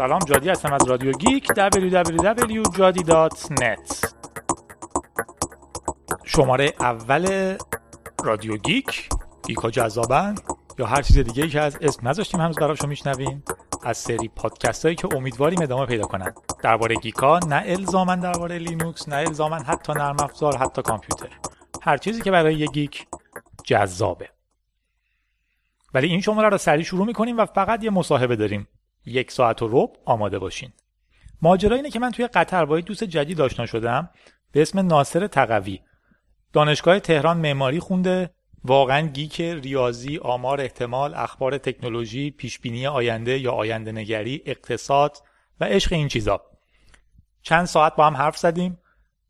سلام جادی هستم از رادیو Geek www.jadi.net شماره اول رادیو Geek، geek ها جذابن یا هر چیز دیگه که که اسم نذاشتیم هنوز براش رو میشنوین از سری پادکست هایی که امیدواریم ادامه پیدا کنن. درباره geek ا نه الزاما درباره لینوکس نه الزاما حتی نرم افزار حتی کامپیوتر. هر چیزی که برای یه geek جذابه. ولی این شماره رو سریع شروع می‌کنیم و فقط یه مصاحبه داریم. یک ساعت و رب آماده باشین. ماجرا اینه که من توی قطر با دوست جدید آشنا شدم به اسم ناصر تقوی. دانشگاه تهران معماری خونده واقعا گیک ریاضی آمار احتمال اخبار تکنولوژی پیشبینی آینده یا آینده نگری اقتصاد و عشق این چیزا. چند ساعت با هم حرف زدیم.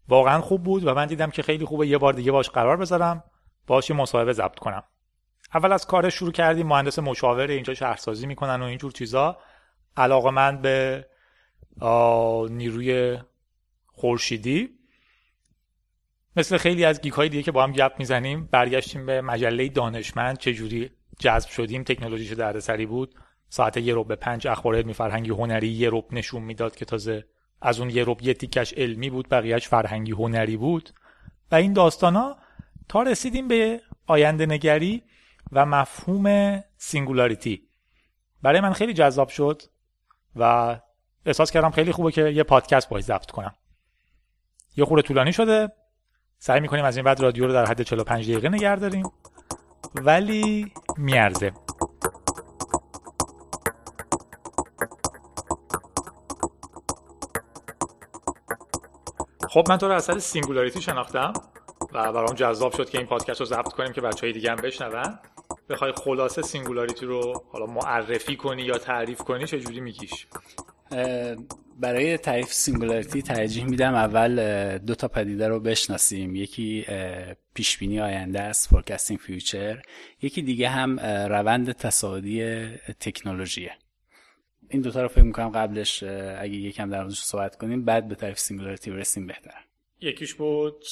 واقعا خوب بود و من دیدم که خیلی خوبه یه بار دیگه باش قرار بذارم باش مصاحبه ضبط کنم. اول از کار شروع کردیم مهندس مشاور اینجا شهرسازی می‌کنن و اینجور چیزا. علاقه من به نیروی خورشیدی. مثل خیلی از گیک های دیگه که با هم گپ می‌زنیم برگشتیم به مجله دانشمند چجوری جذب شدیم تکنولوژیش دردسری بود. ساعت یه رو به پنج اخبار علمی فرهنگی هنری یه روب نشون می‌داد که تازه از اون یه روب یه تیکش علمی بود بقیهش فرهنگی هنری بود. و این داستانا تا رسیدیم به آینده نگری و مفهوم singularity. برای من خیلی جذاب شد. و احساس کردم خیلی خوبه که یه پادکست باید ضبط کنم. یه خورده طولانی شده. سعی می‌کنیم از این بعد رادیو رو در حد 45 دقیقه نگه داریم. ولی میارزه. خب من تو رو از singularity شناختم و برام جذاب شد که این پادکست رو ضبط کنیم که بچه های دیگه هم بشنون. بخوای خلاصه singularity رو حالا معرفی کنی یا تعریف کنی چجوری میگیش؟ برای تعریف singularity ترجیح میدم اول دو تا پدیده رو بشناسیم. یکی پیشبینی آینده است forecasting future یکی دیگه هم روند تصاعدی تکنولوژیه. این دوتا رو فکر می‌کنم قبلش اگه یکم در موردش صحبت کنیم بعد به تعریف singularity برسیم بهتر. یکیش بود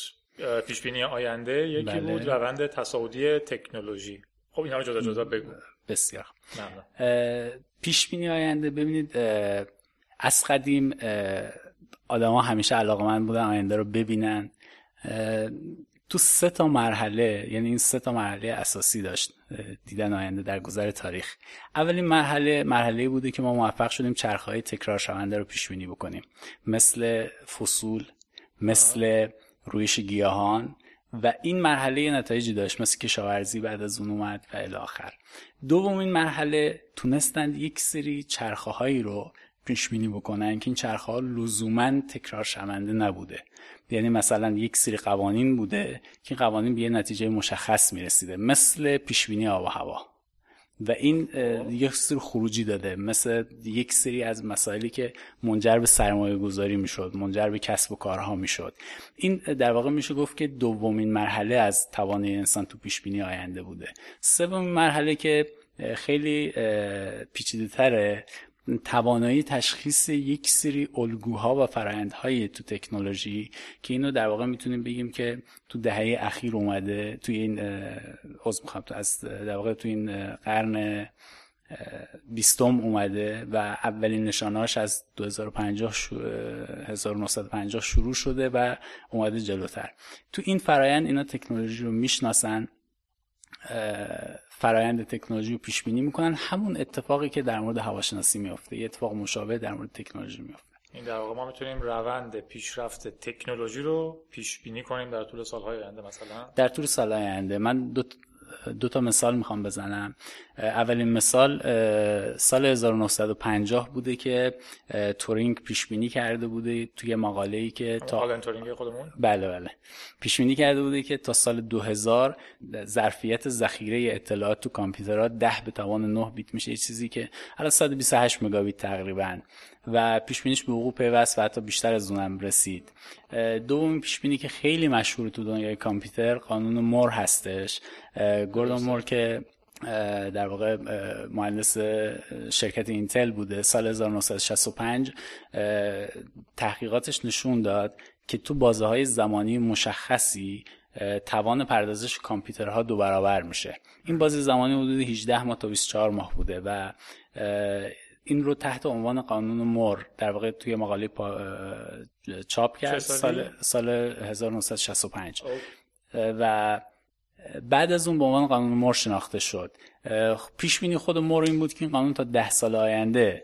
پیشبینی آینده یکی بله. بود روند تصاعدی تکنولوژی. خب اینا رو جدا جدا بگو. بسیار. پیش بینی آینده ببینید از قدیم آدما همیشه علاقه‌مند بودن آینده رو ببینن. تو سه تا مرحله یعنی این سه تا مرحله اساسی داشت دیدن آینده در گذر تاریخ. اولین مرحله مرحله بوده که ما موفق شدیم چرخهای تکرار شونده رو پیش بینی بکنیم. مثل فصول مثل رویش گیاهان و این مرحله نتایجی داشت مثل کشاورزی بعد از اون اومد و الاخر دومین مرحله تونستند یک سری چرخه هایی رو پیش بینی بکنن که این چرخه ها لزوما تکرار شونده نبوده. یعنی مثلا یک سری قوانین بوده که قوانین به نتیجه مشخص می‌رسیده مثل پیش بینی آب و هوا. و این یک سری خروجی داده. مثل یک سری از مسائلی که منجر به سرمایه گذاری می‌شد منجر به کسب و کارها می‌شد. این در واقع میشه گفت که دومین مرحله از توانه انسان تو پیش بینی آینده بوده. سومین مرحله که خیلی پیچیده تره توانایی تشخیص یک الگوها الگوها و فرایندهای تو تکنولوژی که اینو در واقع می‌تونیم بگیم که تو دهه اخیر اومده توی این می‌خوام از در واقع تو این قرن بیستم اومده و اولین نشانهاش از 2050 1950 شروع شده و اومده جلوتر. تو این فرایند اینا تکنولوژی رو می‌شناسن فرایند تکنولوژی رو پیش بینی می‌کنن. همون اتفاقی که در مورد هواشناسی میفته یه اتفاق مشابه در مورد تکنولوژی میفته این در واقع ما می‌تونیم روند پیشرفت تکنولوژی رو پیش بینی کنیم در طول سالهای آینده مثلا؟ در طول سالهای آینده. من دو دو تا مثال می‌خوام بزنم. اولین مثال سال 1950 بوده که تورینگ پیش بینی کرده بوده توی مقاله ای که تا تورینگ خودمون؟ بله بله. پیش بینی کرده بوده که تا سال 2000 ظرفیت ذخیره اطلاعات تو کامپیوترها 10 به توان 9 بیت میشه. چیزی که حالا 128 مگابیت تقریبا. و پیش بینیش به وقوع پیوست و حتی بیشتر از اونم رسید. دومین پیش بینی که خیلی مشهور تو دنیای کامپیوتر قانون مور هستش. گوردون مور که در واقع مهندس شرکت اینتل بوده سال 1965 تحقیقاتش نشون داد که تو بازه های زمانی مشخصی توان پردازش کامپیوترها دو برابر میشه. این بازه زمانی حدود 18 ماه تا 24 ماه بوده و این رو تحت عنوان قانون مور در واقع توی مقاله چاپ کرد سال سال 1965 و بعد از اون به عنوان قانون مور شناخته شد. پیش بینی خود مور این بود که این قانون تا ده سال آینده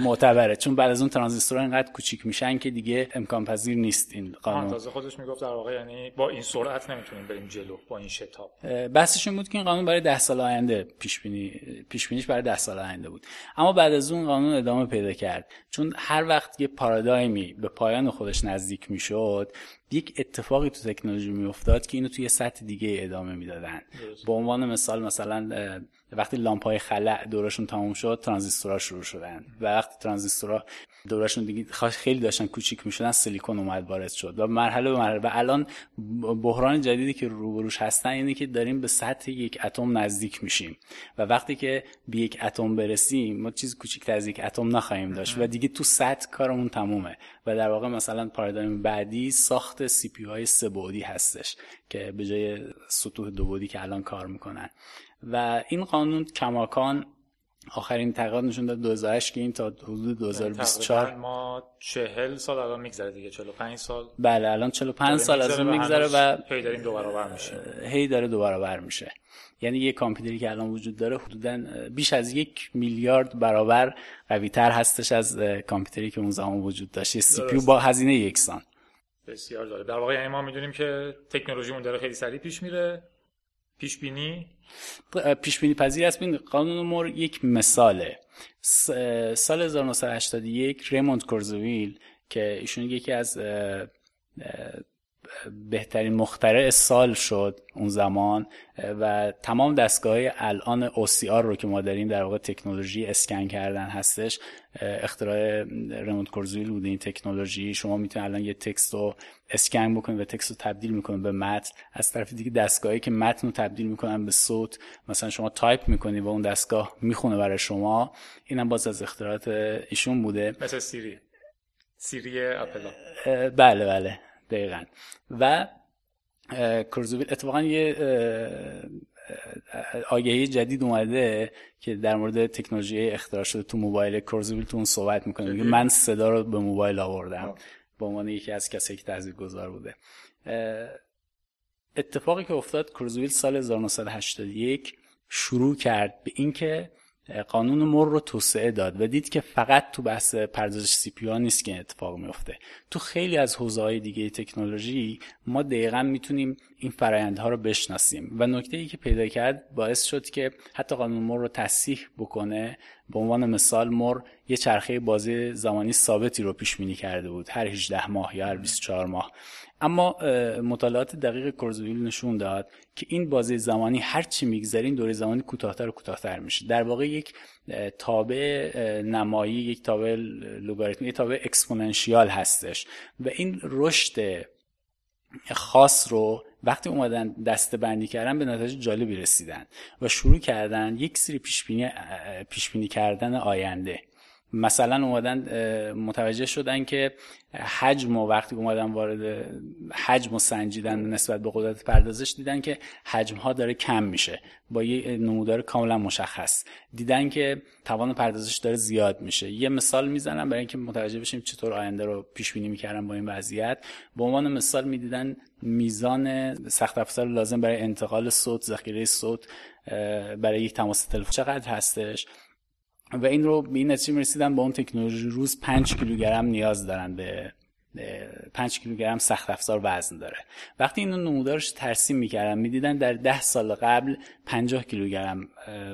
معتبره. چون بعد از اون ترانزیستورها اینقدر کوچیک میشن که دیگه امکان پذیر نیست این قانون تازه خودش می‌گفت در واقع یعنی با این سرعت نمی‌تونیم بریم جلو با این شتاب. بحثش این بود که این قانون برای ده سال آینده پیش بینی پیش بینیش برای ده سال آینده بود. اما بعد از اون قانون ادامه پیدا کرد. چون هر وقت یه پارادایمی به پایان خودش نزدیک می‌شد یک اتفاقی تو تکنولوژی میافتاد که اینو توی سطح دیگه ادامه می‌دادن. به عنوان مثال مثلا وقتی لامپ های خلع دورشون تموم شد ترانزیستورها شروع شدن. و وقتی ترانزیستورها دورشون دیگه خیلی داشتن کوچیک می‌شدن سیلیکون اومد وارد شد. و مرحله به مرحله. و الان بحران جدیدی که روبروش هستن اینه که داریم به سطح یک اتم نزدیک میشیم. و وقتی که به یک اتم برسیم ما چیز کوچیکتر از یک اتم نخواهیم داشت. و دیگه تو سطح کارمون تمومه. و در واقع مثلا پارادایم بعدی ساخت سی پی های سه بعدی هستش که به جای سطوح دو بعدی که الان کار می‌کنن. و این قانون کماکان آخرین تقریبا نشون داد 2008 که این تا حدود 2024 ما 40 سال الان میگذره دیگه 45 سال. بله الان 45 سال از اون میگذره و هی داریم دو برابر میشه هی داره دو برابر میشه. یعنی یه کامپیوتری که الان وجود داره حدودا بیش از یک میلیارد برابر قوی تر هستش از کامپیوتری که اون زمان وجود داشت. سی پی با هزینه یکسان. بسیار جالب. در واقع یعنی ما می‌دونیم که تکنولوژیمون داره خیلی سریع پیش میره. پیش بینی. پیش بینی پذیر است. بین قانون مور یک مثاله. سال 1981 ریموند کورزویل که ایشون یکی از بهترین مخترع سال شد اون زمان و تمام دستگاه های الان OCR رو که ما داریم در واقع تکنولوژی اسکن کردن هستش. اختراع ریموند کورزویل بوده این تکنولوژی. شما می‌تونید الان یه text رو اسکن بکنید و text رو تبدیل می‌کنید به متن. از طرف دیگه دستگاهی که متن رو تبدیل می‌کنن به صوت. مثلا شما تایپ می‌کنید و اون دستگاه می‌خونه برای شما. اینم باز از اختراعات ایشون بوده. مثل سیری. سیری اپل بله بله. دقیقا. و کرزویل اتفاقا یه آگهی جدید اومده که در مورد تکنولوژی اختراع شده تو موبایل. کرزویل تو اون صحبت می‌کنه میگه من صدا رو به موبایل آوردم به عنوان یکی از کسایی که تحضیل گذار بوده اتفاقی که افتاد کرزویل سال 1981 شروع کرد به اینکه قانون مر رو توسعه داد و دید که فقط تو بحث پردازش سی پی نیست که اتفاق میفته. تو خیلی از حوزه های دیگه تکنولوژی ما دقیقا می‌تونیم این فرایندها رو بشناسیم و نکته ای که پیدا کرد باعث شد که حتی قانون مر رو تصحیح بکنه به عنوان مثال مر یه چرخه بازی زمانی ثابتی رو پیش بینی کرده بود. هر 18 ماه یا هر 24 ماه. اما مطالعات دقیق کورزویل نشون داد که این بازه زمانی هر چی میگذره این دوره زمانی کوتاهتر و کوتاهتر میشه. در واقع یک تابع نمایی یک تابع لوگاریتمی یک تابع exponential هستش و این رشد خاص رو وقتی اومدن دسته بندی کردن به نتایج جالبی رسیدن و شروع کردن یک سری پیش بینی کردن آینده. مثلا اومدن متوجه شدن که حجم و وقتی اومدن وارد حجم و سنجیدن نسبت به قدرت پردازش دیدن که حجم ها داره کم میشه. با یه نمودار کاملا مشخص. دیدن که توان پردازش داره زیاد میشه. یه مثال می‌زنم برای اینکه متوجه بشیم چطور آینده رو پیش بینی می‌کردن با این وضعیت. به عنوان مثال می‌دیدن میزان سخت افزار لازم برای انتقال صوت ذخیره صوت برای یک تماس تلفن چقدر هستش. و این رو به این نتیجه می‌رسیدن با اون تکنولوژی روز 5 کیلوگرم نیاز دارن به 5 کیلوگرم سخت افزار وزن داره. وقتی اینو نمودارش ترسیم می‌کردن می‌دیدن در 10 سال قبل 50 کیلوگرم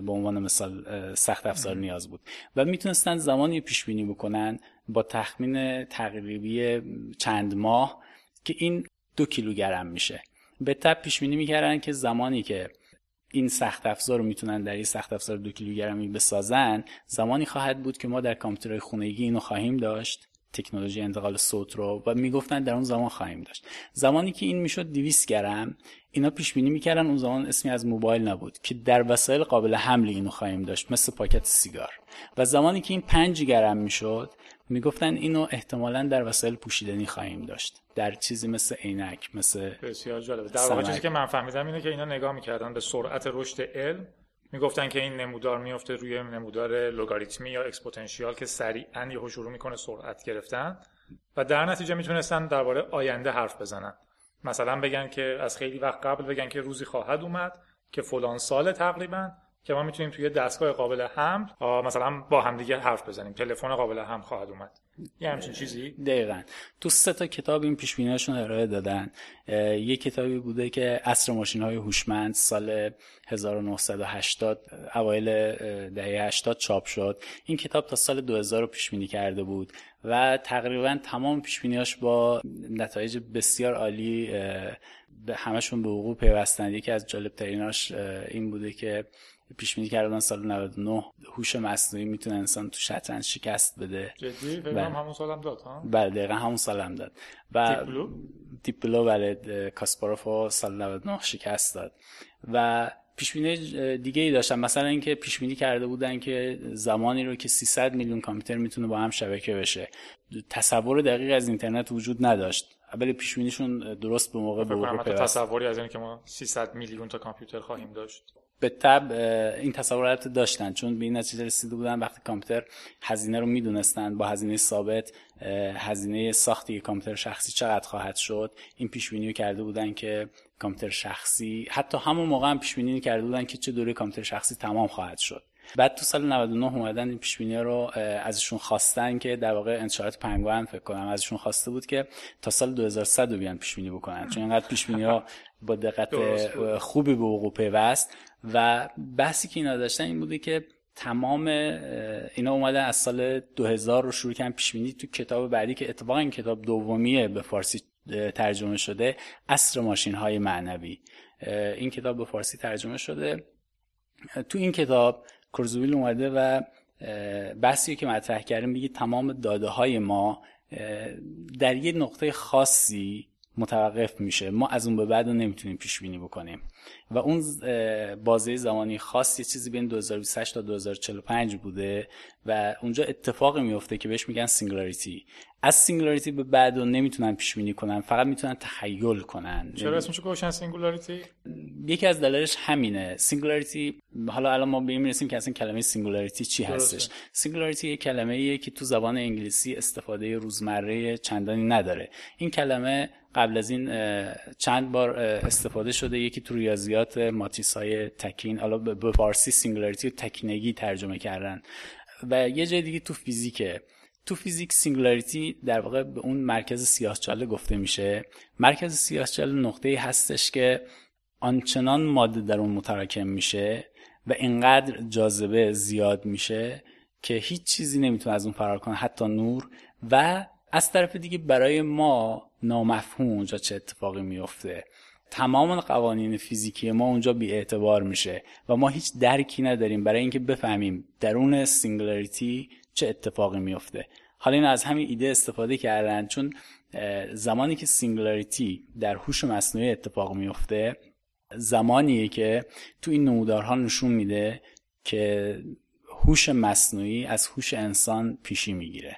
به عنوان مثال سخت افزار نیاز بود. و می‌تونستن زمانی پیش بینی بکنن با تخمین تقریبی چند ماه که این دو کیلوگرم میشه. به تب پیش بینی می‌کردن که زمانی که این سخت افزار رو می‌تونن در این سخت افزار دو کیلوگرمی بسازن زمانی خواهد بود که ما در کامپیوترهای خونگی اینو خواهیم داشت. تکنولوژی انتقال صوت رو و می‌گفتن در اون زمان خواهیم داشت. زمانی که این می‌شد 200 گرم اینا پیش بینی می‌کردن اون زمان اسمی از موبایل نبود که در وسایل قابل حمل اینو خواهیم داشت مثل پاکت سیگار. و زمانی که این 5 گرم می‌شد می‌گفتن اینو احتمالا در وسایل پوشیدنی خواهیم داشت. در چیزی مثل عینک مثل بسیار جالبه. در واقع چیزی که من فهمیدم اینه که اینا نگاه می‌کردن به سرعت رشد علم. می‌گفتن که این نمودار میفته روی نمودار لوگاریتمی یا اکسپوتنشیال که سریعا یهو شروع می‌کنه سرعت گرفتن و در نتیجه می‌تونستن درباره آینده حرف بزنن. مثلا بگن که از خیلی وقت قبل بگن که روزی خواهد اومد که فلان سال تقریبا که ما می‌تونیم توی دستگاه قابل حمل مثلا با همدیگه حرف بزنیم. تلفن قابل هم خواهد اومد. یه همچین چیزی؟ دقیقا. تو سه تا کتاب این پیش ارائه دادن. یه کتابی بوده که اصر ماشین های هوشمند سال 1980 اوایل دهه 80 چاپ شد. این کتاب تا سال 2000 پیش بینی کرده بود و تقریبا تمام پیش با نتایج بسیار عالی همشون به وقوع پیوستند. یکی از جالب تریناش این بوده که پیش بینی کردن سال 99 هوش مصنوعی می‌تونه انسان تو شطرنج شکست بده. جدی؟ بله. همون سالم داد ها؟ بله دقیقا همون سالم داد. و دیپلو؟ بله کاسپاروف سال 99 شکست داد. و پیش بینی دیگه ای داشتن مثلا اینکه پیش بینی کرده بودن که زمانی رو که 300 میلیون کامپیوتر می‌تونه با هم شبکه بشه. تصور دقیق از اینترنت وجود نداشت. ولی پیش بینیشون درست به موقع به تصوری از اینکه ما 300 میلیون تا کامپیوتر خواهیم داشت. به تب این تصورات داشتن. چون به این نتیجه رسیده بودن وقتی کامپیوتر هزینه رو می‌دونستن با هزینه ثابت هزینه ساختی کامپیوتر شخصی چقدر خواهد شد. این پیش بینی کرده بودن که کامپیوتر شخصی حتی همون موقع هم پیش بینی کرده بودن که چه دوره کامپیوتر شخصی تمام خواهد شد. بعد تو سال 99 اومدن این پیش رو ازشون خواستن که در واقع انتشارات پنگوئن فکر کنم ازشون خواسته بود که تا سال 2100 رو بیان پیش بینی بکنن. چون اینقدر پیش ها با دقت خوبی به وقوع پیوست. و بحثی که اینا داشتن این بوده که تمام اینا اومدن از سال 2000 رو شروع کردن پیش بینی تو کتاب بعدی که اتفاقا این کتاب دومیه به فارسی ترجمه شده اصر ماشین های معنوی این کتاب به فارسی ترجمه شده. تو این کتاب کرزویل اومده و بحثی که مطرح کردیم میگه تمام داده های ما در یه نقطه خاصی متوقف میشه. ما از اون به بعد نمی‌تونیم پیش بینی بکنیم. و اون بازه زمانی خاص یه چیزی بین 2028 تا 2045 بوده و اونجا اتفاقی میفته که بهش میگن singularity از singularity به بعد رو نمی‌تونن پیش بینی کنن فقط می‌تونن تخیل کنن. چرا اسمش گذاشتن singularity یکی از دلایلش همینه. singularity حالا الان ما به این می‌رسیم که اصلا کلمه singularity چی هستش. singularity یک کلمه ایه که تو زبان انگلیسی استفاده روزمره چندانی نداره. این کلمه قبل از این چند بار استفاده شده یکی تو ریاضیات ماتریس های تکین حالا به فارسی singularity و تکینگی ترجمه کردن. و یه جای دیگه تو فیزیکه. تو فیزیک singularity در واقع به اون مرکز سیاهچاله گفته میشه. مرکز سیاهچاله نقطه هستش که آنچنان ماده در اون متراکم میشه و اینقدر جاذبه زیاد میشه که هیچ چیزی نمی‌تونه از اون فرار کنه حتی نور. و از طرف دیگه برای ما نامفهوم اونجا چه اتفاقی میفته. تمام قوانین فیزیکی ما اونجا بی اعتبار میشه و ما هیچ درکی نداریم برای اینکه بفهمیم درون singularity چه اتفاقی میفته. حالا این از همین ایده استفاده کردن چون زمانی که singularity در هوش مصنوعی اتفاق میفته زمانیه که تو این نمودارها نشون میده که هوش مصنوعی از هوش انسان پیشی می‌گیره.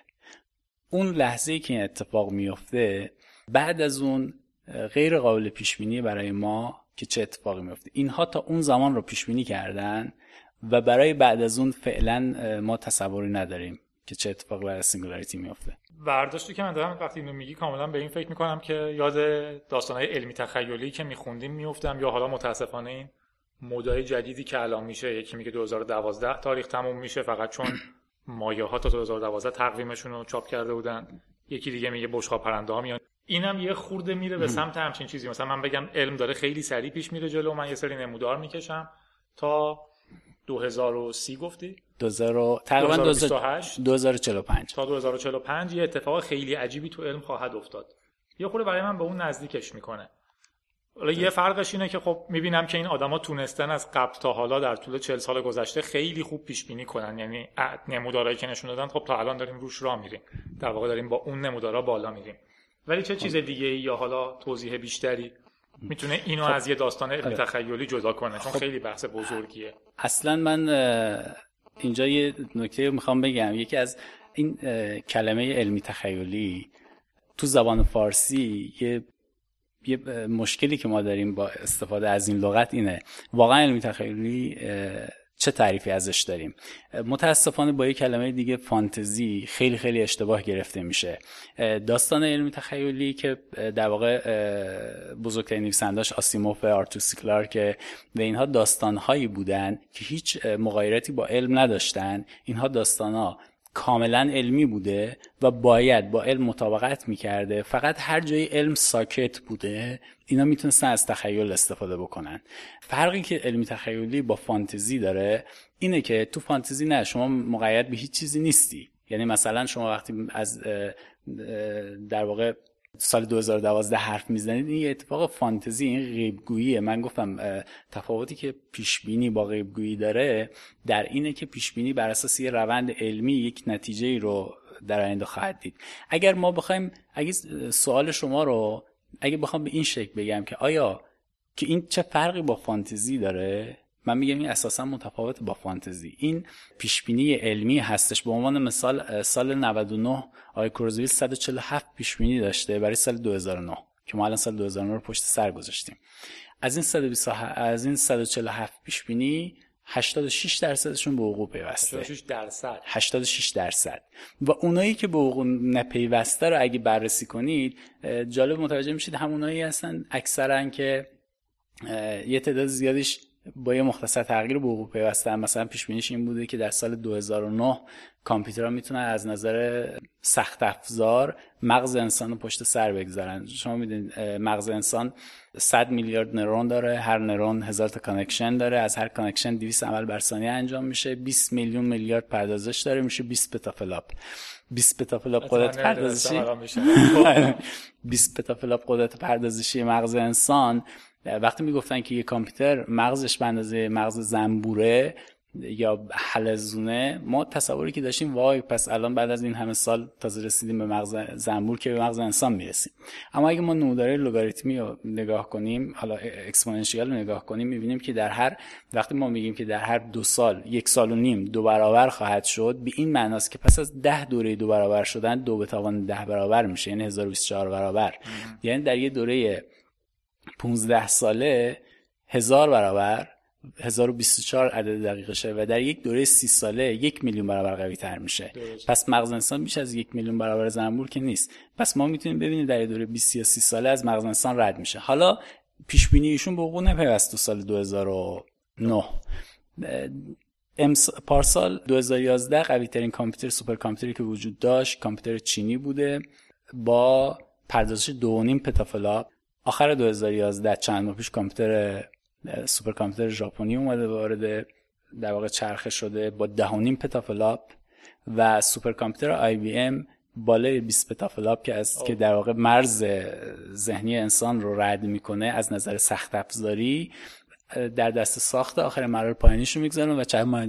اون لحظه که این اتفاق میفته بعد از اون غیر قابل پیش بینی برای ما که چه اتفاقی میفته اینها تا اون زمان رو پیش بینی کردن و برای بعد از اون فعلا ما تصوری نداریم که چه اتفاقی برای singularity میفته برداشتی که من دارم وقتی اینو میگی کاملا به این فکر می‌کنم که یاد داستانهای علمی تخیلی که میخوندیم میفتم یا حالا متاسفانه این مدای جدیدی که الان میشه یکی میگه 2012 تاریخ تموم میشه فقط چون مایه ها تا 2012 تقویمشون رو چاپ کرده بودن. یکی دیگه میگه بشقاب پرنده ها میان. اینم یه خورده میره به سمت همچین چیزی. مثلا من بگم علم داره خیلی سریع پیش میره جلو. من یه سری نمودار می‌کشم. تا 2030 گفتی؟ 2000 تقریبا 2045 تا 2045 یه اتفاق خیلی عجیبی تو علم خواهد افتاد. یه خورده برای من به اون نزدیکش می‌کنه. حالا یه فرقش اینه که خب می‌بینم که این آدما تونستن از قبل تا حالا در طول 40 سال گذشته خیلی خوب پیش بینی کنن. یعنی نمودارهایی که نشون دادن خب تا الان داریم روش راه میریم. در واقع داریم با اون نمودارا بالا میریم. ولی چه چیز دیگه ای یا حالا توضیح بیشتری می‌تونه اینو خب. از یه داستان علمی آره. تخیلی جدا کنه چون خب. خیلی بحث بزرگیه اصلا من اینجا یه نکته می‌خوام بگم یکی از این کلمه علمی تخیلی تو زبان فارسی یه یه مشکلی که ما داریم با استفاده از این لغت اینه واقعا علمی تخیلی چه تعریفی ازش داریم؟ متاسفانه با یه کلمه دیگه فانتزی خیلی خیلی اشتباه گرفته میشه. داستان علمی تخیلی که در واقع بزرگترین نویسنداش آسیموف آرتوس کلارک و اینها داستانهایی بودن که هیچ مغایرتی با علم نداشتن. اینها داستانها کاملا علمی بوده و باید با علم مطابقت می‌کرده. فقط هر جای علم ساکت بوده اینا می‌تونستن از تخیل استفاده بکنن. فرقی که علمی تخیلی با فانتزی داره اینه که تو فانتزی نه شما مقید به هیچ چیزی نیستی. یعنی مثلا شما وقتی از در واقع سال 2012 حرف می‌زنید این یه اتفاق فانتزی این غیبگوییه. من گفتم تفاوتی که پیشبینی با غیبگویی داره در اینه که پیشبینی بر اساس یه روند علمی یک نتیجه رو در آینده خواهد دید. اگر ما بخوایم اگه سوال شما رو اگه بخوام به این شکل بگم که آیا که این چه فرقی با فانتزی داره؟ من میگم این اساسا متفاوت با فانتزی. این پیشبینی علمی هستش. به عنوان مثال سال 99 آقای کروزویل 147 پیشبینی داشته برای سال 2009 که ما الان سال 2009 رو پشت سر گذاشتیم. از این 127 از این 147 پیشبینی 86 درصدشون به حقوق پیوسته. 86 درصد. 86 درصد. و اونایی که به حقوق نپیوسته رو اگه بررسی کنید جالب متوجه میشید همونایی هستن اکثرا که یه تعداد زیادیش با یه مختصر تغییر به حقوق پیوستن مثلا پیش بینیش این بوده که در سال 2009 کامپیوترها می‌تونن از نظر سخت افزار مغز انسان رو پشت سر بگذارن. شما می‌دونید مغز انسان 100 میلیارد نرون داره هر نرون هزار تا connection داره از هر connection 200 عمل بر ثانیه انجام میشه. 20 میلیون میلیارد پردازش داره میشه 20 petaflop. 20 petaflop قدرت پردازشی. 20 petaflop قدرت پردازشی مغز انسان وقتی می‌گفتن که یه کامپیوتر مغزش به اندازه مغز زنبوره یا حلزونه ما تصوری که داشتیم وای پس الان بعد از این همه سال تازه رسیدیم به مغز زنبور که به مغز انسان می‌رسیم. اما اگه ما نمودار لوگاریتمی رو نگاه کنیم حالا exponential رو نگاه کنیم می‌بینیم که در هر وقتی ما میگیم که در هر دو سال یک سال و نیم دو برابر خواهد شد به این معناست که پس از ده دوره دو برابر شدن دو به توان ده برابر میشه یعنی 1024 برابر. یعنی در یه دوره 15 ساله هزار برابر 1024 عدد دقیقشه و در یک دوره سی ساله یک میلیون برابر قوی تر میشه. پس مغز انسان بیش از یک میلیون برابر زنبور که نیست. پس ما می‌تونیم ببینیم در دوره 20 یا 30 ساله از مغز انسان رد میشه. حالا پیش بینی ایشون به وقوع نپیوست تو سال 2009 امس پارسال 2011 قوی ترین کامپیوتر سوپر کامپیوتری که وجود داشت کامپیوتر چینی بوده با پردازش 2.5 petaflop. آخر 2011 چند ماه پیش کامپیوتر سوپر کامپیوتر ژاپنی اومده وارد در واقع چرخه شده با ده و نیم petaflop و سوپر کامپیوتر IBM بالای 20 petaflop که از که در واقع مرز ذهنی انسان رو رد می‌کنه از نظر سخت افزاری در دست ساخت آخر مرحله پایینیش رو می‌گذارن و چند ماه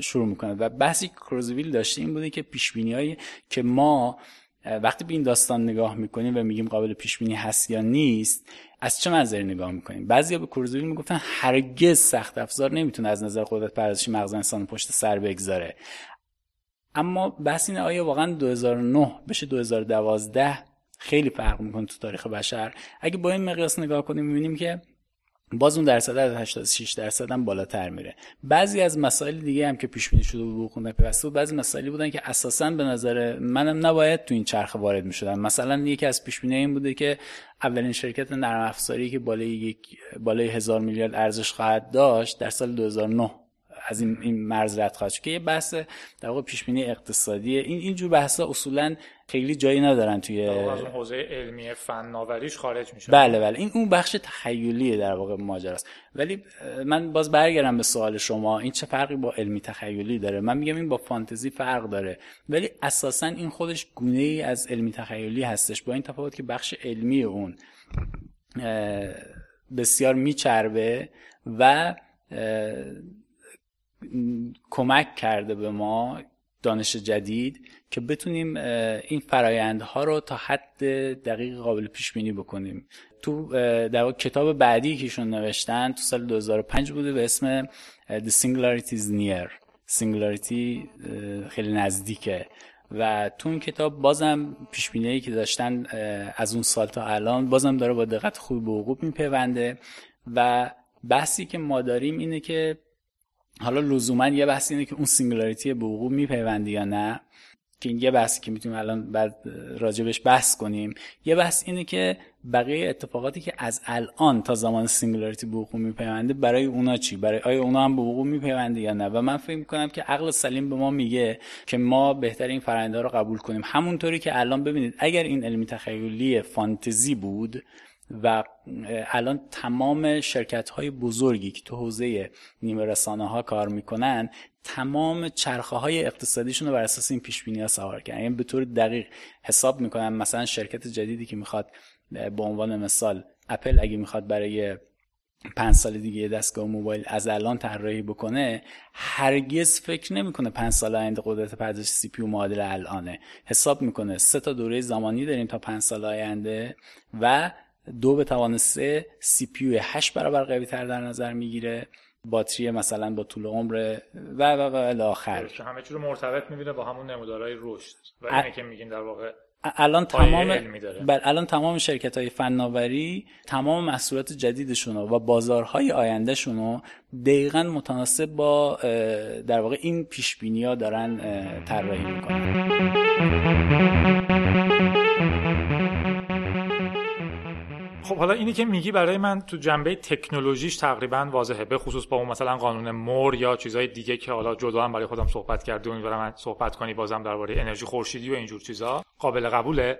شروع می‌کنه. و بحثی که کورزویل داشته این بوده که پیش هایی که ما وقتی به این داستان نگاه می‌کنیم و میگیم قابل پیش بینی هست یا نیست از چه منظری نگاه می‌کنیم؟ بعضیا به کورزویل می‌گفتن هرگز سخت افزار نمی‌تونه از نظر قدرت پردازشی مغز انسان پشت سر بگذاره. اما بحث اینه آیا واقعا 2009 بشه 2012 خیلی فرق می‌کنه تو تاریخ بشر؟ اگه با این مقیاس نگاه کنیم می‌بینیم که باز اون درصد از 86 درصد هم بالاتر میره. بعضی از مسائل دیگه هم که پیش بینی شده بود خونه پیوسته بود بعضی مسائلی بودن که اساسا به نظر منم نباید تو این چرخه وارد می‌شدن. مثلا یکی از پیش بینی این بوده که اولین شرکت نرم افزاری که بالای یک بالای هزار میلیارد ارزش خواهد داشت در سال 2009 از این این مرز رد خواهد که یه بحث در واقع پیش بینی اقتصادیه. این اینجور بحثا اصولا خیلی جایی ندارن توی از اون حوزه علمی فناوریش خارج میشه. بله بله. این اون بخش تخیلیه در واقع ماجراست. ولی من باز برگردم به سوال شما. این چه فرقی با علمی تخیلی داره؟ من میگم این با فانتزی فرق داره. ولی اساسا این خودش گونه ای از علمی تخیلی هستش. با این تفاوت که بخش علمی اون بسیار میچربه و کمک کرده به ما دانش جدید که بتونیم این فرایندها رو تا حد دقیق قابل پیش بینی بکنیم. تو در کتاب بعدی که ایشون نوشتن تو سال 2005 بوده به اسم The Singularity is Near. Singularity خیلی نزدیکه. و تو این کتاب بازم پیش بینی که داشتن از اون سال تا الان بازم داره با دقت خوبی به وقوع میپیونده. و بحثی که ما داریم اینه که حالا لزوما یه بحث اینه که اون singularity به وقوع میپیونده یا نه؟ که این یه بحثی که می‌تونیم الان بعد راجبش بحث کنیم. یه بحث اینه که بقیه اتفاقاتی که از الان تا زمان singularity به وقوع میپیونده برای اونا چی؟ برای آیا اونا هم به وقوع میپیونده یا نه؟ و من فکر می‌کنم که عقل سلیم به ما میگه که ما بهتر این فرآیندها رو قبول کنیم. همونطوری که الان ببینید اگر این علمی تخیلی فانتزی بود و الان تمام شرکت های بزرگی که تو حوزه نیمه رسانه ها کار می‌کنن تمام چرخه های اقتصادیشون رو بر اساس این پیش بینی ها سوار کردن. یعنی به طور دقیق حساب می‌کنن مثلا شرکت جدیدی که می‌خواد به عنوان مثال اپل اگه می‌خواد برای پنج سال دیگه دستگاه موبایل از الان طراحی بکنه هرگز فکر نمی‌کنه پنج سال آینده قدرت پردازش CPU معادل الانه. حساب می‌کنه سه تا دوره زمانی داریم تا پنج سال آینده و دو به توان سه CPU 8 برابر قوی تر در نظر می‌گیره. باتری مثلا با طول عمر و و و الاخر همه چی رو مرتبط می‌بینه با همون نمودارهای رشد. و اینه که میگین در واقع الان تمام بل الان تمام شرکت های فناوری تمام محصولات جدیدشون و بازارهای آیندهشون رو دقیقا متناسب با در واقع این پیش ها دارن طراحی می‌کنن. خب حالا اینی که میگی برای من تو جنبه تکنولوژیش تقریبا واضحه به خصوص با اون مثلا قانون مور یا چیزهای دیگه که حالا جدا هم برای خودم صحبت کردی و من صحبت کنی بازم درباره انرژی خورشیدی و اینجور چیزا قابل قبوله.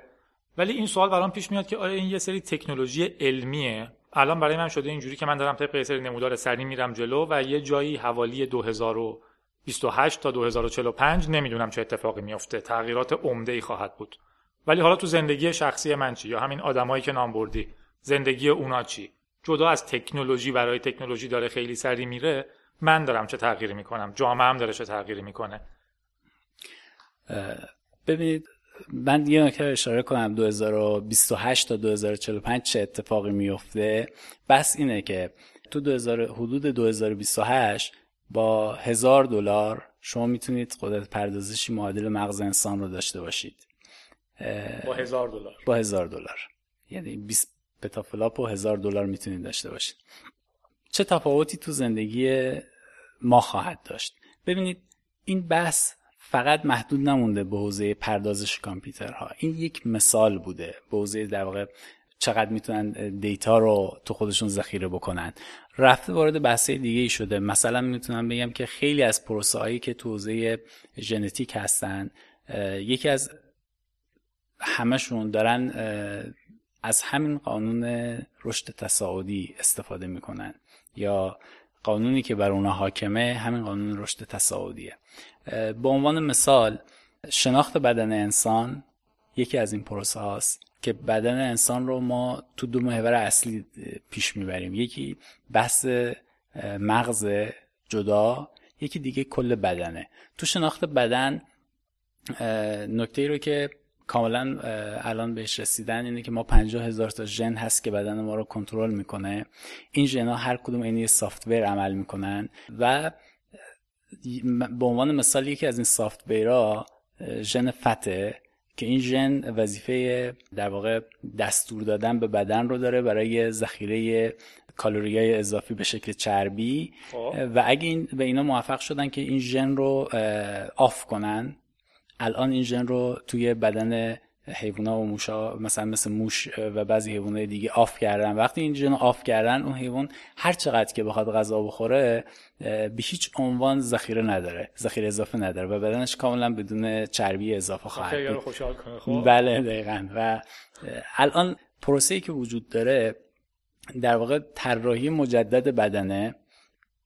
ولی این سوال برام پیش میاد که آیا این یه سری تکنولوژی علمیه. الان برای من شده اینجوری که من دارم طبق یه سری نمودار سری میرم جلو و یه جایی حوالی 2028 تا 2045 نمی‌دونم چه اتفاقی میفته تغییرات عمده ای خواهد بود. ولی حالا تو زندگی شخصی من چی؟ یا همین آدمایی که نام بردی. زندگی اونا چی؟ جدا از تکنولوژی برای تکنولوژی داره خیلی سری میره من دارم چه تغییری می‌کنم؟ جامعه هم داره چه تغییری می‌کنه؟ ببینید من یه نکته اشاره کنم. 2028 تا 2045 چه اتفاقی میفته بس اینه که تو 2000 حدود 2028 با هزار دلار شما می‌تونید قدرت پردازشی معادل مغز انسان رو داشته باشید. با هزار دلار. با هزار دلار. یعنی 20 پتافلاپ و هزار دلار می‌تونید داشته باشید. چه تفاوتی تو زندگی ما خواهد داشت؟ ببینید این بحث فقط محدود نمونده به حوزه پردازش کامپیوترها. این یک مثال بوده به حوزه در واقع چقدر می‌تونن دیتا رو تو خودشون ذخیره بکنن. رفته وارد بحث دیگه ای شده. مثلا می‌تونم بگم که خیلی از پروسه هایی که تو حوزه ژنتیک هستن یکی از همشون دارن از همین قانون رشد تصاعدی استفاده می‌کنن یا قانونی که بر اونا حاکمه همین قانون رشد تصاعدیه. به عنوان مثال شناخت بدن انسان یکی از این پروسه هاست که بدن انسان رو ما تو دو محور اصلی پیش می‌بریم. یکی بحث مغز جدا یکی دیگه کل بدنه. تو شناخت بدن نکته ای رو که کاملا الان بهش رسیدن اینه که ما پنجاه هزار تا ژن هست که بدن ما رو کنترل می‌کنه این ژن ها هر کدوم این سافت ویر عمل می‌کنن و به عنوان مثال یکی از این سافت ها ژن فته که این ژن وظیفه در واقع دستور دادن به بدن رو داره برای ذخیره کالری های اضافی به شکل چربی خب. و اگه این به اینا موفق شدن که این ژن رو off کنن الان این ژن رو توی بدن حیوونا و موشا مثلا مثل موش و بعضی حیوانات دیگه off کردن. وقتی این ژن off کردن اون حیوان هر چقدر که بخواد غذا بخوره به هیچ عنوان ذخیره نداره ذخیره اضافه نداره و بدنش کاملا بدون چربی اضافه خواهد بود. خب. بله دقیقا. و الان پروسه‌ای که وجود داره در واقع طراحی مجدد بدنه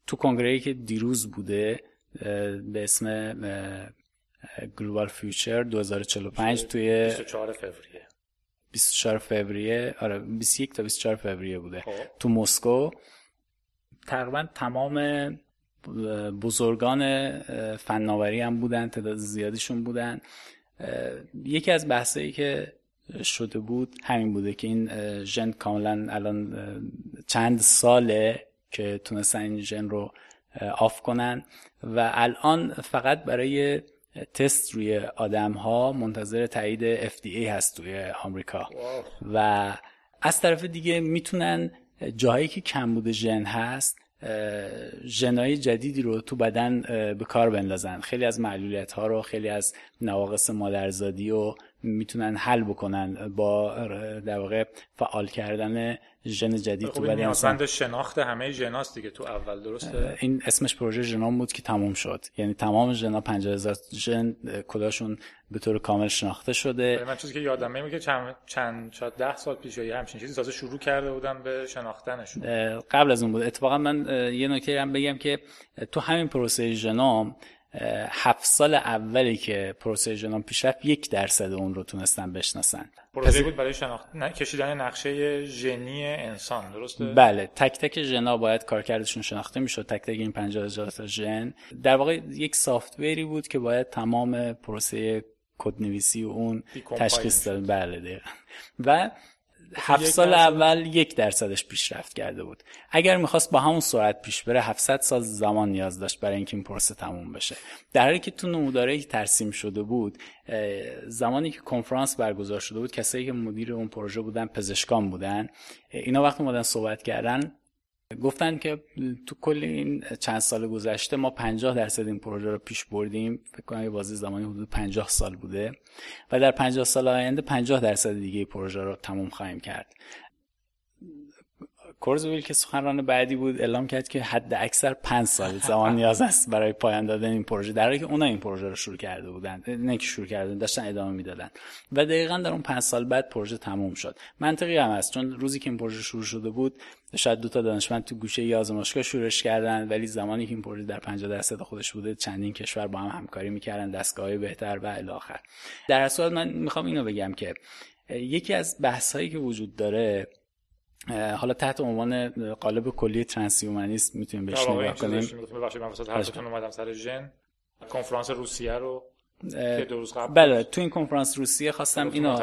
تو کنگره‌ای که دیروز بوده به اسم Global Future 2045 توی 24 فوریه. 24 فوریه. آره 21 تا 24 فوریه بوده. خب. تو مسکو. تقریبا تمام بزرگان فناوری هم بودن تعداد زیادیشون بودن. یکی از بحثایی که شده بود همین بوده که این ژن کاملا الان چند ساله که تونستن این ژن رو آف کنن. و الان فقط برای تست روی آدم ها منتظر تایید FDA هست توی آمریکا. و از طرف دیگه می‌تونن جایی که کمبود ژن هست ژنای جدیدی رو تو بدن به کار بندازن. خیلی از معلولیت ها رو خیلی از نواقص مادرزادی و می‌تونن حل بکنن با در واقع فعال کردن ژن جدید خب تو بدن نیازمند شناخت همه ژناست دیگه تو اول درسته؟ این اسمش پروژه ژنوم بود که تموم شد. یعنی تمام ژنا 50000 ژن کداشون به طور کامل شناخته شده. من چیزی که یادمه میگه چند چند شاید 10 سال پیش یا همچین چیزی تازه شروع کرده بودم به شناختنشون. قبل از اون بود. اتفاقا من یه نکته هم بگم که تو همین پروسه ژنوم هفت سال اولی که پروسه ژنوم پیش رفت یک درصد اون رو تونستن بشناسن. پروسه بود برای شناخت نه کشیدن نقشه ژنی انسان درسته؟ بله تک تک ژنا باید کارکردشون شناخته می‌شد تک تک این 50 هزار تا ژن. در واقع یک سافتوری بود که باید تمام پروسه کدنویسی و اون تشخیص داد. بله و هفت سال اول یک درصدش پیشرفت کرده بود. اگر می‌خواست با همون سرعت پیش بره 700 سال زمان نیاز داشت برای اینکه این پروسه تموم بشه. در حالی که تو نموداره که ترسیم شده بود زمانی که کنفرانس برگزار شده بود کسایی که مدیر اون پروژه بودن پزشکان بودن. اینا وقتی مدن صحبت کردن گفتن که تو کل این چند سال گذشته ما 50 درصد این پروژه رو پیش بردیم. فکر کنم بازی زمانی حدود 50 سال بوده. و در 50 سال آینده 50 درصد دیگه پروژه رو تموم خواهیم کرد. کورزویل که سخنران بعدی بود اعلام کرد که حد اکثر 5 سال زمان نیاز است برای پایان دادن این پروژه. در حالی که اونا این پروژه رو شروع کرده بودن نه که شروع کردن داشتن ادامه می‌دادن. و دقیقا در اون 5 سال بعد پروژه تموم شد. منطقی هم است چون روزی که این پروژه شروع شده بود شاید دو تا دانشمند تو گوشه ی آزمایشگاه شورش کردن ولی زمانی که این پروژه در 50 درصد خودش بوده چندین کشور با هم همکاری می‌کردن دستگاه بهتر و الی آخر. در اصل من می‌خوام اینو بگم که یکی از بحث هایی که وجود داره حالا تحت عنوان قالب کلی ترانسیومانیسم می‌تونیم بهش نگاه کنیم. من اومدم سر ژن. کنفرانس روسیه رو که دو روز قبل بله تو این کنفرانس روسیه خواستم اینو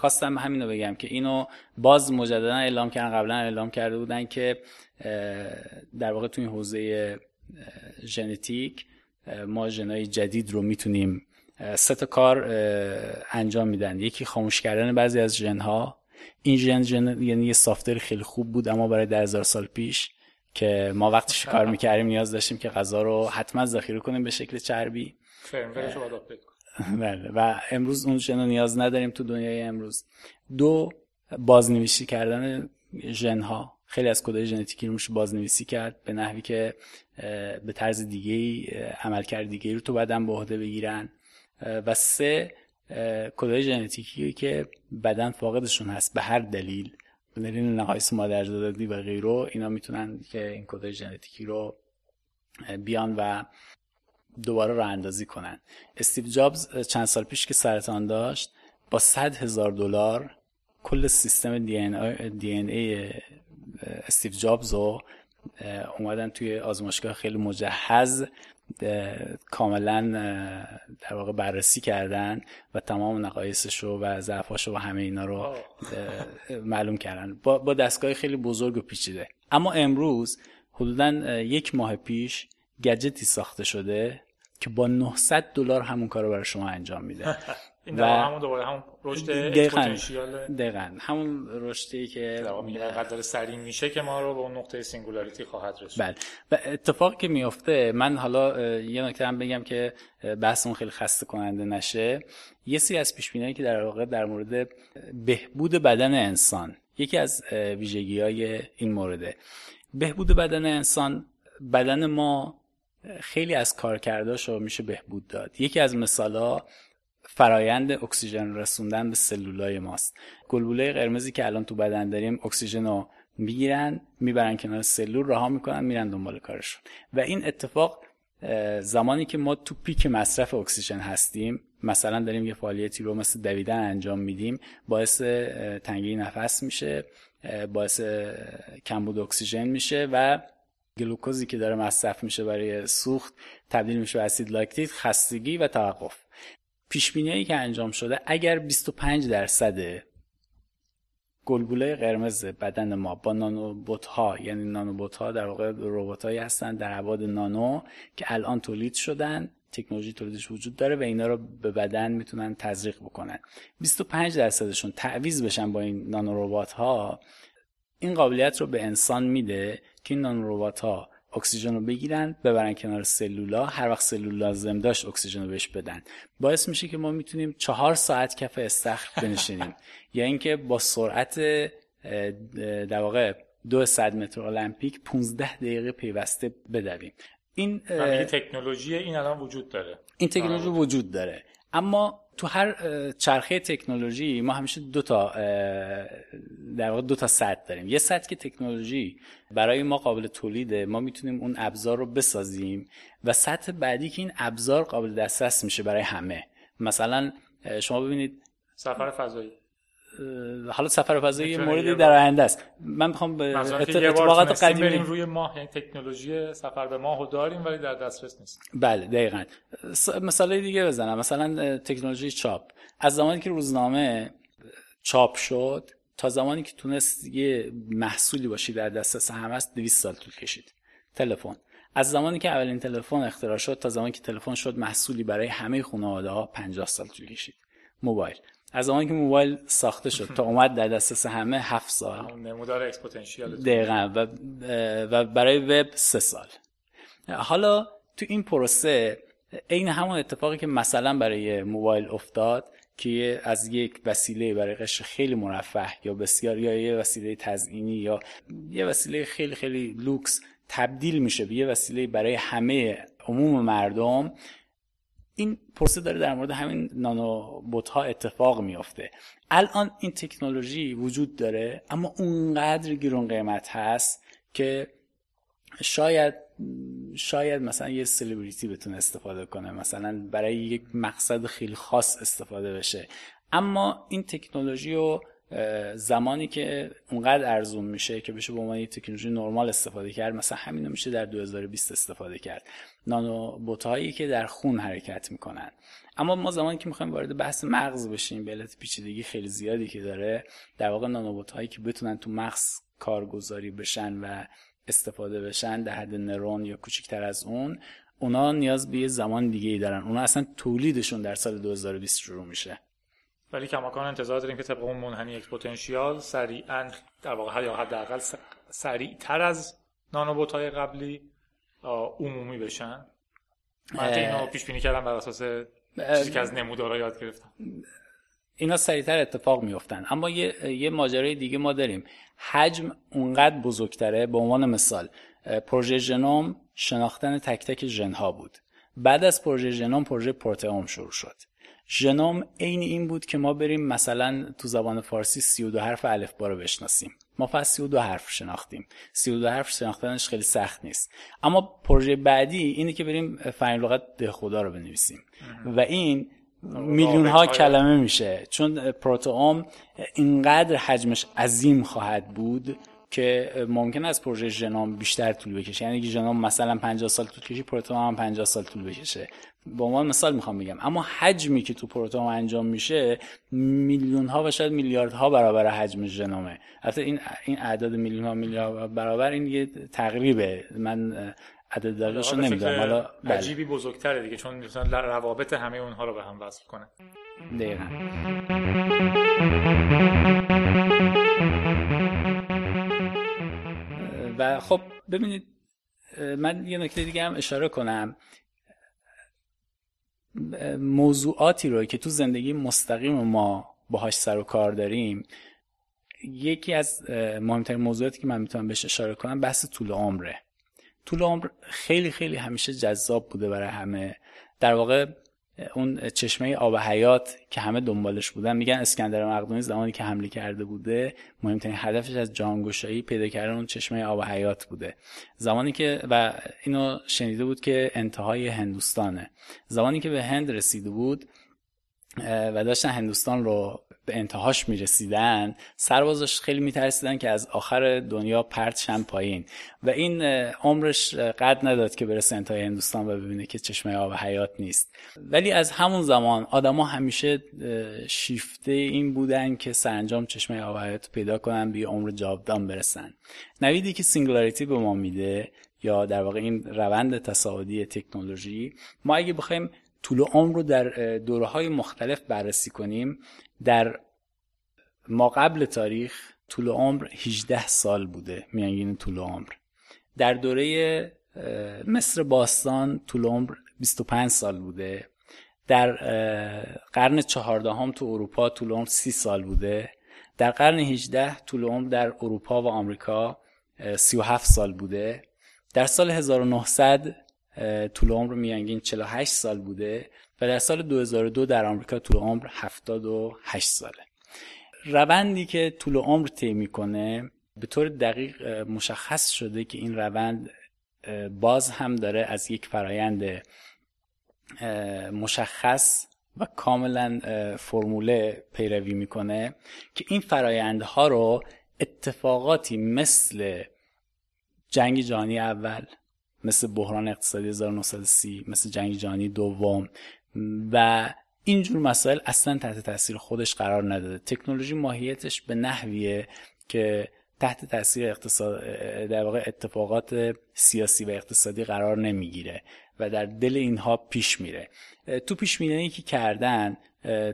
خواستم همینو بگم که اینو باز مجددا اعلام کردن قبلا اعلام کرده بودن که در واقع تو این حوزه ژنتیک ما ژنای جدید رو می‌تونیم سه تا کار انجام میدن. یکی خاموش کردن بعضی از ژنها. این ژن ژن یعنی یه سافتور خیلی خوب بود اما برای ده هزار سال پیش که ما وقتی کار می‌کردیم نیاز داشتیم که غذا رو حتما ذخیره کنیم به شکل چربی. بله. و امروز اون ژن نیاز نداریم تو دنیای امروز. دو بازنویسی کردن ژن ها خیلی از کدای ژنتیکی رو میشه بازنویسی کرد به نحوی که به طرز دیگه ای عملکرد دیگه رو تو بدن به عهده بگیرن. و سه کدای ژنتیکی که بدن فاقدشون هست به هر دلیل. دلیل نقایص مادرزادی و غیره اینا می‌تونن که این کدای ژنتیکی رو بیان و دوباره راه اندازی کنن. استیو جابز چند سال پیش که سرطان داشت با 100 هزار دلار کل سیستم دی ان ای استیو جابز رو اومدن توی آزمایشگاه خیلی مجهز کاملا در واقع بررسی کردن و تمام نقایصش رو و ضعفاش و همه اینا رو معلوم کردن. با, با دستگاه خیلی بزرگ و پیچیده. اما امروز حدودا یک ماه پیش گجتی ساخته شده که با 900 دلار همون کار رو برای شما انجام میده. این و همون دوباره همون رشد دقیقاً. همون رشدی که قدر سریع میشه که ما رو به اون نقطه singularity خواهد رسید بله. و اتفاقی که میفته من حالا یه نکته هم بگم که بحثمون خیلی خسته کننده نشه. یه سری از پیش که در واقع در مورد بهبود بدن انسان یکی از ویژگی های این مورده. بهبود بدن انسان بدن ما خیلی از کارکرداش رو میشه بهبود داد. یکی از مثالا فرایند اکسیژن رسوندن به سلولای ماست. گلبوله قرمزی که الان تو بدن داریم اکسیژن رو می‌گیرن می‌برن کنار سلول رها می‌کنن میرن دنبال کارشون. و این اتفاق زمانی که ما تو پیک مصرف اکسیژن هستیم مثلا داریم یه فعالیتی رو مثل دویدن انجام میدیم باعث تنگی نفس میشه باعث کمبود اکسیژن میشه و گلوکوزی که داره مصرف میشه برای سوخت تبدیل میشه به اسید لاکتیک خستگی و توقف. پیش که انجام شده اگر 25 درصد گلبوله قرمز بدن ما با نانوبوت ها یعنی نانوبوت ها در واقع ربات هایی هستن در ابعاد نانو که الان تولید شدن تکنولوژی تولیدش وجود داره و اینا رو به بدن می‌تونن تزریق بکنن. 25 درصدشون تعویض بشن با این نانو ربات ها این قابلیت رو به انسان میده که این نانو ربات ها اکسیژن رو بگیرن ببرن کنار سلولا. هر وقت سلول لازم داشت اکسیژن رو بهش بدن. باعث میشه که ما می‌تونیم چهار ساعت کف استخر بنشینیم. یا اینکه با سرعت در واقع دو صد متر المپیک 15 دقیقه پیوسته بدویم. این تکنولوژی این الان وجود داره. این تکنولوژی وجود داره. اما تو هر چرخه تکنولوژی ما همیشه دو تا در واقع دو تا سطح داریم. یه سطح که تکنولوژی برای ما قابل تولیده ما می‌تونیم اون ابزار رو بسازیم و سطح بعدی که این ابزار قابل دسترس میشه برای همه. مثلا شما ببینید سفر فضایی. حالا سفر فضایی موردی در آینده است. من می‌خوام به اتفاقات قدیمی بریم روی ماه یعنی تکنولوژی سفر به ماهو داریم ولی در دسترس نیست. بله دقیقاً. مثال دیگه بزنم. مثلا تکنولوژی چاپ. از زمانی که روزنامه چاپ شد تا زمانی که تونست یه محصولی باشه در دسترس همه است 200 سال طول کشید. تلفن. از زمانی که اولین تلفن اختراع شد تا زمانی که تلفن شد محصولی برای همه خانواده ها 50 سال طول کشید. موبایل. از زمانی که موبایل ساخته شد. تا اومد در دسترس همه هفت سال. نمودار exponential دقیقا. و, و برای وب سه سال. حالا تو این پروسه عین همون اتفاقی که مثلا برای موبایل افتاد که از یک وسیله برای قشر خیلی مرفه یا بسیار یا یه وسیله تزئینی یا یه وسیله خیلی خیلی لوکس تبدیل میشه به یه وسیله برای همه عموم مردم این پروسه داره در مورد همین نانو بوت ها اتفاق میافته. الان این تکنولوژی وجود داره اما اونقدر گرون قیمت هست که شاید شاید مثلا یه سلبریتی بتونه استفاده کنه مثلا برای یک مقصد خیلی خاص استفاده بشه. اما این تکنولوژی رو زمانی که اونقدر ارزون میشه که بشه به عنوان یک تکنولوژی نرمال استفاده کرد مثلا همین میشه در 2020 استفاده کرد. نانو بوتهایی که در خون حرکت می‌کنن. اما ما زمانی که می‌خوایم وارد بحث مغز بشیم به علت پیچیدگی خیلی زیادی که داره در واقع نانو هایی که بتونن تو مغز کارگذاری بشن و استفاده بشن در حد نرون یا کوچکتر از اون اونا نیاز به یه زمان دیگه ای دارن. اونا اصلا تولیدشون در سال 2020 شروع میشه. ولی کماکان انتظار داریم که طبق اون منحنی exponential سریعا در واقع یا حداقل سریعتر از nanobot های قبلی عمومی بشن. من اینو پیش بینی کردم بر اساس چیزی که از نمودارا یاد گرفتم. اینا سریعتر اتفاق میفتن اما یه, یه ماجرای دیگه ما داریم. حجم اونقدر بزرگتره به عنوان مثال پروژه ژنوم شناختن تک تک ژن ها بود. بعد از پروژه ژنوم پروژه پروتئوم شروع شد. ژنوم عین این بود که ما بریم مثلا تو زبان فارسی 32 حرف الفبا رو بشناسیم. ما فقط 32 حرف شناختیم. 32 حرف شناختنش خیلی سخت نیست. اما پروژه بعدی اینه که بریم فرین لغت ده خدا رو بنویسیم. و این میلیون ها کلمه میشه. چون پروتئوم اینقدر حجمش عظیم خواهد بود که ممکن است پروژه ژنوم بیشتر طول بکشه. یعنی اگه ژنوم مثلا 50 سال طول کشی پروتئوم هم 50 سال طول بکشه. به عنوان مثال می‌خوام بگم. اما حجمی که تو پروتئوم انجام میشه میلیون ها و شاید میلیارد ها برابر حجم ژنومه. البته این این اعداد میلیون ها میلیارد برابر این یه تقریبه. من عدد دقیقش رو نمی‌دونم. حالا بله. عجیبی بزرگتره دیگه چون مثلا روابط همه اونها رو به هم وصل کنه. دقیقا. و خب ببینید من یه نکته دیگه هم اشاره کنم. موضوعاتی رو که تو زندگی مستقیم ما باهاش سر و کار داریم یکی از مهمترین موضوعاتی که من می‌تونم بهش اشاره کنم بحث طول عمره. طول عمر خیلی خیلی همیشه جذاب بوده برای همه. در واقع اون چشمه آب حیات که همه دنبالش بودن میگن اسکندر مقدونی زمانی که حمله کرده بوده مهمترین هدفش از جانگشایی پیدا کردن اون چشمه آب حیات بوده. زمانی که و اینو شنیده بود که انتهای هندوستانه. زمانی که به هند رسیده بود و داشتن هندوستان رو به انتهاش می‌رسیدن سربازاش خیلی میترسیدن که از آخر دنیا پرت شن پایین. و این عمرش قد نداد که برسه انتهای هندوستان و ببینه که چشمه آب حیات نیست. ولی از همون زمان آدما همیشه شیفته این بودن که سرانجام چشمه آب حیات پیدا کنن به عمر جاودان برسن. نویدی که singularity به ما میده یا در واقع این روند تصاعدی تکنولوژی ما اگه بخوایم طول عمر رو در دوره های مختلف بررسی کنیم در ما قبل تاریخ طول عمر 18 سال بوده میانگین طول عمر. در دوره مصر باستان طول عمر 25 سال بوده. در قرن چهاردهم تو اروپا طول عمر 30 سال بوده. در قرن 18 طول عمر در اروپا و آمریکا 37 سال بوده. در سال 1900 طول عمر میانگین 48 سال بوده و در سال 2002 در آمریکا طول عمر 78 ساله. روندی که طول عمر طی می‌کنه به طور دقیق مشخص شده که این روند باز هم داره از یک فرایند مشخص و کاملا فرموله پیروی می‌کنه که این فرایندها رو اتفاقاتی مثل جنگ جهانی اول مثل بحران اقتصادی 1930 مثل جنگ جهانی دوم و اینجور مسائل اصلا تحت تاثیر خودش قرار نداده. تکنولوژی ماهیتش به نحویه که تحت تاثیر اقتصاد در واقع اتفاقات سیاسی و اقتصادی قرار نمی‌گیره و در دل اینها پیش میره. تو پیش که کردن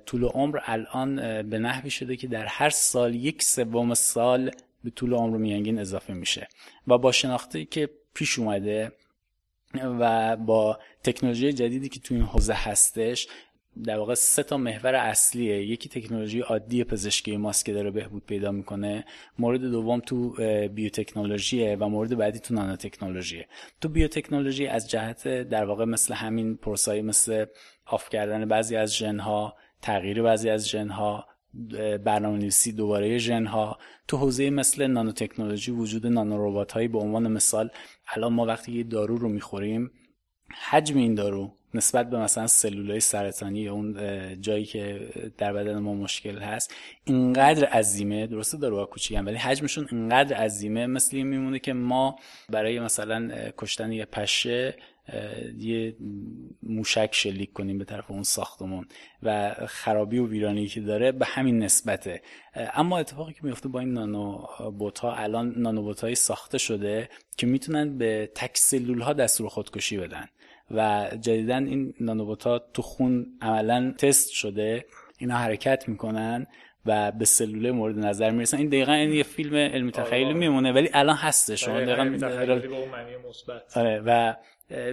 طول عمر الان به نحوی شده که در هر سال یک سوم سال به طول عمر میانگین اضافه میشه و با شناخته که پیش اومده و با تکنولوژی جدیدی که تو این حوزه هستش در واقع سه تا محور اصلیه. یکی تکنولوژی عادی پزشکی ماست که داره بهبود پیدا می‌کنه. مورد دوم تو بیوتکنولوژیه و مورد بعدی تو نانو تکنولوژیه تو بیوتکنولوژی از جهت در واقع مثل همین پروسایی مثل آف کردن بعضی از ژنها تغییر بعضی از ژنها برنامه نویسی دوباره ژن ها تو حوزه مثل نانو تکنولوژی وجود نانو هایی به عنوان مثال الان ما وقتی یه دارو رو می‌خوریم حجم این دارو نسبت به مثلا سلولای سرطانی یا اون جایی که در بدن ما مشکل هست اینقدر عظیمه. درسته داروها کوچیک ولی حجمشون اینقدر عظیمه. مثل این میمونه که ما برای مثلا کشتن یه پشه یه موشک شلیک کنیم به طرف اون ساختمون و خرابی و ویرانی که داره به همین نسبته. اما اتفاقی که میفته با این نانو ها الان نانو های ساخته شده که می‌تونن به تک سلول ها دستور خودکشی بدن و جدیدا این نانوبوت ها تو خون عملا تست شده. اینا حرکت می‌کنن و به سلوله مورد نظر می‌رسن. این دقیقا این یه فیلم علمی تخیلی. میمونه ولی الان هستش. شما دقیقا آره و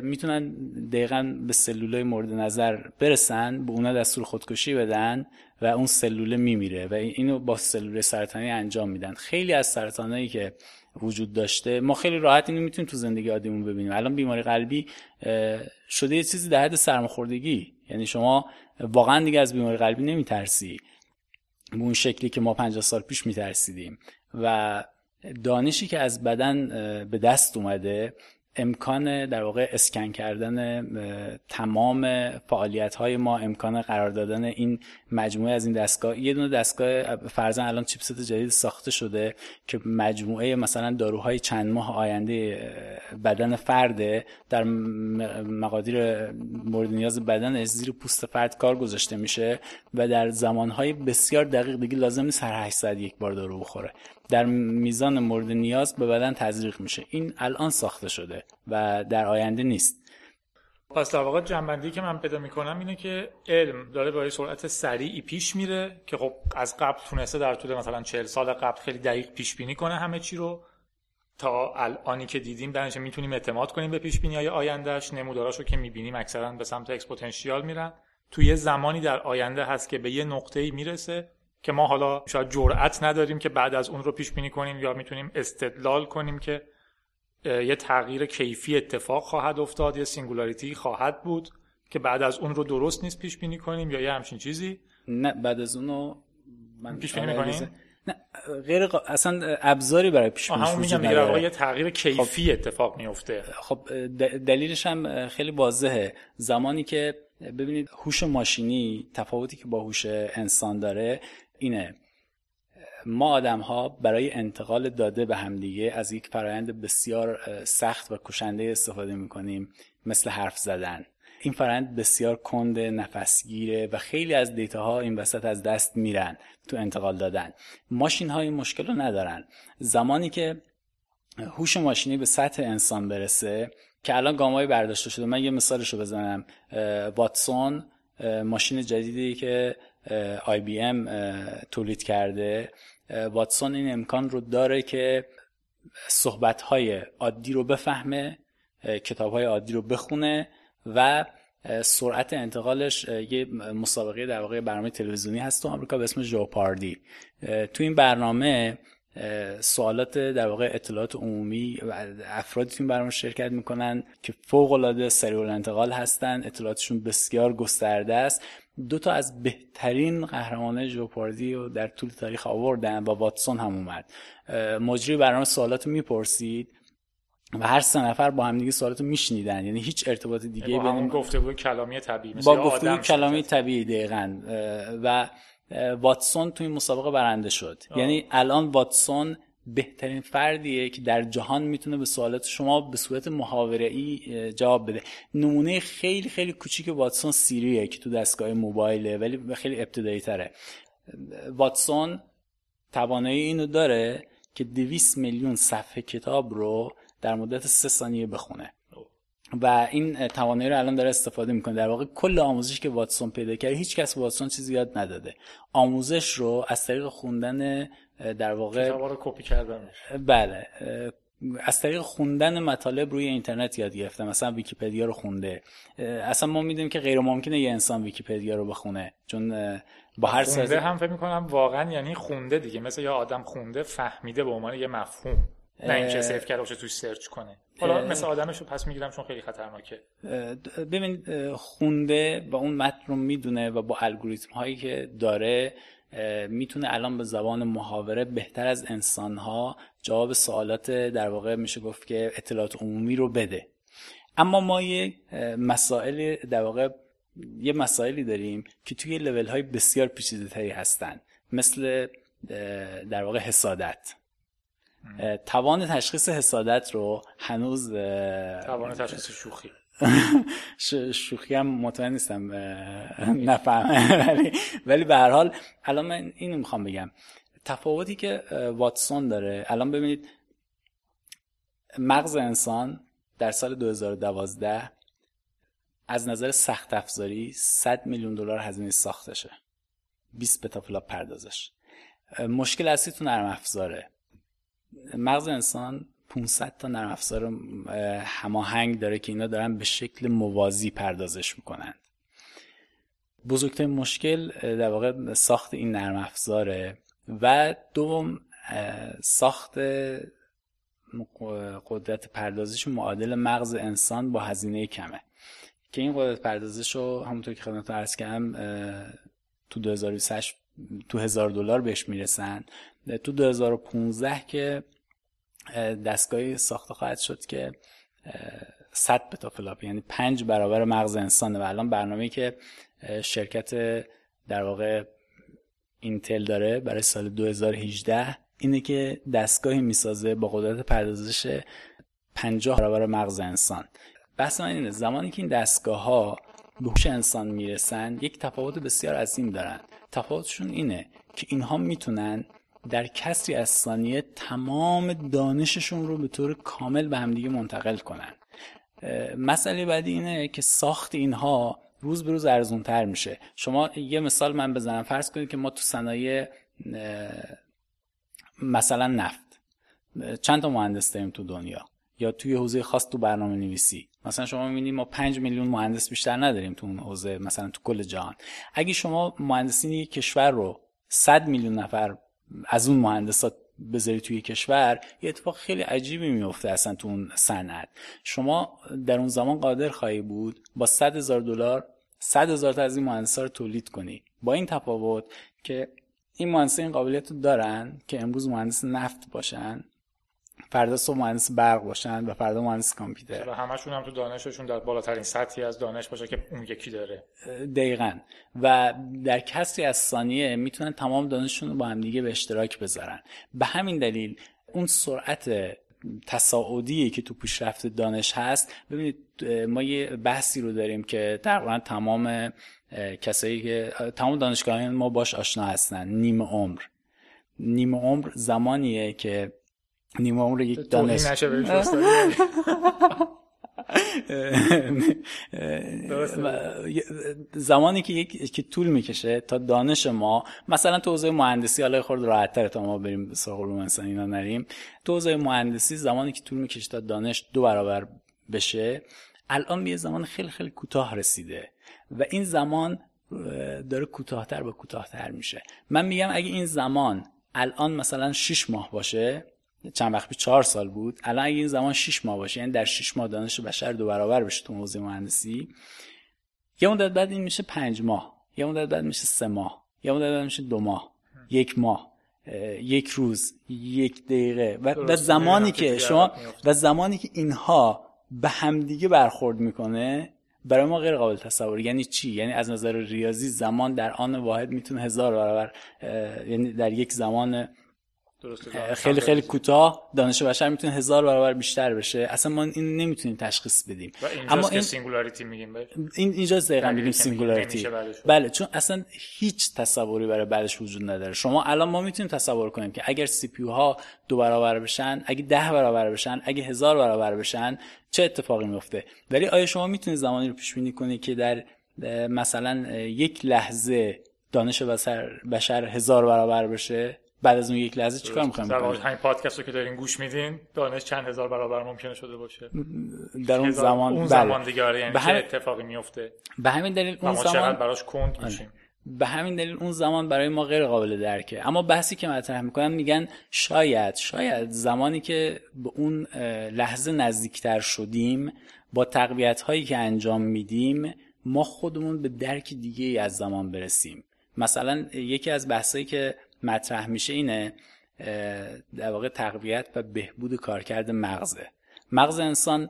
می‌تونن دقیقا به سلوله مورد نظر برسن به اونا دستور خودکشی بدن و اون سلوله میمیره و اینو با سلوله سرطانی انجام میدن. خیلی از سرطانایی که وجود داشته ما خیلی راحت اینو می‌تونیم تو زندگی عادیمون ببینیم. الان بیماری قلبی شده یه چیزی در حد سرماخوردگی. یعنی شما واقعا دیگه از بیماری قلبی نمیترسی. به اون شکلی که ما 50 سال پیش میترسیدیم. و دانشی که از بدن به دست اومده امکان در واقع اسکن کردن تمام فعالیت های ما امکان قرار دادن این مجموعه از این دستگاه. یه دونه دستگاه فرزن الان چیپست جدید ساخته شده که مجموعه مثلا داروهای چند ماه آینده بدن فرده در مقادیر مورد نیاز بدن زیر پوست فرد کار گذاشته میشه و در زمانهای بسیار دقیق دیگه لازم نیست هر 8 ساعت یک بار دارو بخوره. در میزان مورد نیاز به بدن تزریق میشه. این الان ساخته شده و در آینده نیست. پس در واقع جمع‌بندی که من پیدا می‌کنم اینه که علم داره با سرعت سریعی پیش میره که خب از قبل تونسته در طول مثلا 40 سال قبل خیلی دقیق پیش بینی کنه همه چی رو. تا الانی که دیدیم درنش می‌تونیم اعتماد کنیم به پیش بینی های آیندهش نموداراشو که می‌بینیم اکثرا به سمت exponential میرن. توی زمانی در آینده هست که به یه نقطه‌ای می‌رسه که ما حالا شاید جرأت نداریم که بعد از اون رو پیش بینی کنیم یا می‌تونیم استدلال کنیم که یه تغییر کیفی اتفاق خواهد افتاد یه singularity خواهد بود که بعد از اون رو درست نیست پیش بینی کنیم یا یه همچین چیزی؟ نه بعد از اونو من پیش بینی آره، می‌کنیم؟ نه غیر اصلا ابزاری برای پیش بینی همون میگم یه تغییر کیفی خب... اتفاق میفته خب دلیلش هم خیلی واضحه. زمانی که ببینید هوش ماشینی تفاوتی که با هوش انسان داره اینه. ما آدم ها برای انتقال داده به همدیگه از یک فرایند بسیار سخت و کشنده استفاده می‌کنیم مثل حرف زدن. این فرایند بسیار کند نفسگیره و خیلی از دیتا ها این وسط از دست میرن تو انتقال دادن. ماشین ها این مشکل رو ندارن. زمانی که هوش ماشینی به سطح انسان برسه که الان گامای برداشته شده من یه مثالش رو بزنم واتسون ماشین جدیدی که آی بی ام تولید کرده. واتسون این امکان رو داره که صحبت های عادی رو بفهمه کتاب های عادی رو بخونه و سرعت انتقالش یه مسابقه در واقع برنامه تلویزیونی هست تو آمریکا به اسم جوپاردی تو این برنامه سوالات در واقع اطلاعات عمومی و افرادی تو برنامه شرکت می‌کنن که فوق العاده سریع انتقال هستن اطلاعاتشون بسیار گسترده است. دو تا از بهترین قهرمانای جوپاردی رو در طول تاریخ آوردن و واتسون هم اومد. مجری برنامه سوالات می‌پرسید و هر سه نفر با هم دیگه سوالاتو میشنیدن. یعنی هیچ ارتباط دیگه با همون گفتگو کلامی طبیعی با گفتگو کلامی طبیعی دقیقا. و واتسون توی مسابقه برنده شد. آه. یعنی الان واتسون بهترین فردیه که در جهان می‌تونه به سوالات شما به صورت محاوره ای جواب بده. نمونه خیلی خیلی کوچیک واتسون سیریه که تو دستگاه موبایله ولی خیلی ابتدایی تره واتسون توانایی اینو داره که 200 میلیون صفحه کتاب رو در مدت سه ثانیه بخونه. و این توانایی رو الان داره استفاده می‌کنه. در واقع کل آموزش که واتسون پیدا کرد هیچ کس واتسون چیزی یاد نداده. آموزش رو از طریق خوندن در واقع رو کپی کردن بله از طریق خوندن مطالب روی اینترنت یاد گرفته مثلا ویکیپدیا رو خونده. اصلا ما می‌دونیم که غیر ممکنه یه انسان ویکیپدیا رو بخونه چون با هر خونده هم فکر می‌کنم واقعا یعنی خونده دیگه. مثل یه آدم خونده فهمیده به عنوان یه مفهوم. نه اینکه سیف کرده باشه توش سرچ کنه. حالا مثل آدمشو پس می‌گیرم چون خیلی خطرناکه. ببین خونده و اون متن رو می‌دونه و با الگوریتم هایی که داره می‌تونه الان به زبان محاوره بهتر از انسان ها جواب سوالات در واقع میشه گفت که اطلاعات عمومی رو بده. اما ما یه مسائل در واقع یه مسائلی داریم که توی لول های بسیار پیچیده تری هستن. مثل در واقع حسادت. توان تشخیص حسادت رو هنوز توان تشخیص شوخی. شوخی هم مطمئن نیستم نفهم ولی ولی به هر حال الان من اینو می‌خوام بگم. تفاوتی که واتسون داره الان ببینید مغز انسان در سال 2012 از نظر سخت افزاری 100 میلیون دلار هزینه ساختشه 20 پتافلوپ پردازش. مشکل اصلی تو نرم افزاره. مغز انسان 500 تا نرم افزار هماهنگ داره که اینا دارن به شکل موازی پردازش می‌کنند بزرگترین مشکل در واقع ساخت این نرم افزاره و دوم ساخت قدرت پردازش معادل مغز انسان با هزینه کمه. که این قدرت پردازش رو همونطور که خدمتتون عرض کردم تو 2028 تو هزار دلار بهش می‌رسن. تو 2015 که دستگاهی ساخته خواهد شد که 100 پتافلاپ یعنی پنج برابر مغز انسانه. و الان برنامه که شرکت در واقع اینتل داره برای سال 2018 اینه که دستگاهی می‌سازه با قدرت پردازش 50 برابر مغز انسان. بحث من اینه زمانی که این دستگاه ها به انسان می‌رسن یک تفاوت بسیار عظیم دارن. تفاوتشون اینه که اینها می‌تونن در کسری از ثانیه تمام دانششون رو به طور کامل به همدیگه منتقل کنن. مسئله بعدی اینه که ساخت اینها روز به روز ارزون تر میشه. شما یه مثال من بزنم. فرض کنید که ما تو صنایع مثلا نفت. چند تا مهندس داریم تو دنیا؟ یا توی حوزه خاص تو برنامه نویسی مثلا شما می‌بینید ما 5 میلیون مهندس بیشتر نداریم تو اون حوزه مثلا تو کل جهان. اگه شما مهندسین یک کشور رو 100 میلیون نفر از اون مهندسات بذاری توی کشور یه اتفاق خیلی عجیبی میفته اصلا تو اون صنعت. شما در اون زمان قادر خواهی بود با 100 هزار دلار 100 هزار تا از این مهندسا رو تولید کنی. با این تفاوت که این مهندسا این قابلیت رو دارن که امروز مهندس نفت باشن فردا صبح مهندس برق باشن و فردا مهندس کامپیوتر. و همشون هم تو دانششون در بالاترین سطحی از دانش باشه که اون یکی داره. دقیقا. و در کسری از ثانیه می‌تونن تمام دانششون رو با هم دیگه به اشتراک بذارن. به همین دلیل اون سرعت تصاعدی که تو پیشرفت دانش هست ببینید ما یه بحثی رو داریم که تقریبا تمام کسایی که تمام دانشگاهان ما باش آشنا هستن. نیم عمر. نیم عمر زمانیه که نیمه عمر یک دانش. زمانی که یک که طول می‌کشه تا دانش ما مثلا تو حوزه مهندسی حالا خورد راحت تا ما بریم سراغ علوم انسانی اینا نریم. تو حوزه مهندسی زمانی که طول می‌کشه تا دانش دو برابر بشه الان به زمان خیلی خیلی کوتاه رسیده و این زمان داره کوتاهتر به کوتاهتر میشه. من میگم اگه این زمان الان مثلا 6 ماه باشه چند وقت پیش 4 سال بود. الان اگه این زمان 6 ماه باشه یعنی در 6 ماه دانش بشر دو برابر بشه تو حوزه مهندسی. یه مدت بعد این میشه 5 ماه. یه مدت بعد میشه 3 ماه. یه مدت بعد میشه 2 ماه. یک ماه. یک روز. یک دقیقه. و, و زمانی که شما و زمانی که اینها به همدیگه برخورد می‌کنه برای ما غیر قابل تصور. یعنی چی؟ یعنی از نظر ریاضی زمان در آن واحد می‌تونه هزار برابر یعنی در یک زمان خیلی خیلی کوتاه. دانش بشر می‌تونه هزار برابر بیشتر بشه. اصلا ما این نمی‌تونیم تشخیص بدیم. اما این singularity میگیم این اینجا دقیقاً میگیم singularity. بله چون اصلا هیچ تصوری برای بعدش وجود نداره. شما الان ما می‌تونیم تصور کنیم که اگر CPU ها دو برابر بشن اگه ده برابر بشن اگه هزار برابر بشن چه اتفاقی میفته ولی آیا شما می‌تونید زمانی رو پیش بینی کنید که در مثلا یک لحظه دانش بشر, بشر هزار برابر بشه؟ بعد از اون یک لحظه چیکار می‌خوایم بکنیم؟ همین پادکست رو که دارین گوش میدین دانش چند هزار برابر ممکنه شده باشه. در اون زمان اون بله. زمان دیگه آره، یعنی به چه اتفاقی میفته به همین دلیل اون زمان براش کند آره. میشیم؟ به همین دلیل اون زمان برای ما غیر قابل درکه. اما بحثی که مطرح می‌کنن میگن شاید شاید زمانی که به اون لحظه نزدیکتر شدیم با تقویت هایی که انجام میدیم ما خودمون به درک دیگه ای از زمان برسیم. مثلا یکی از بحثایی که مطرح میشه اینه در واقع تقویت و بهبود کارکرد مغزه مغز انسان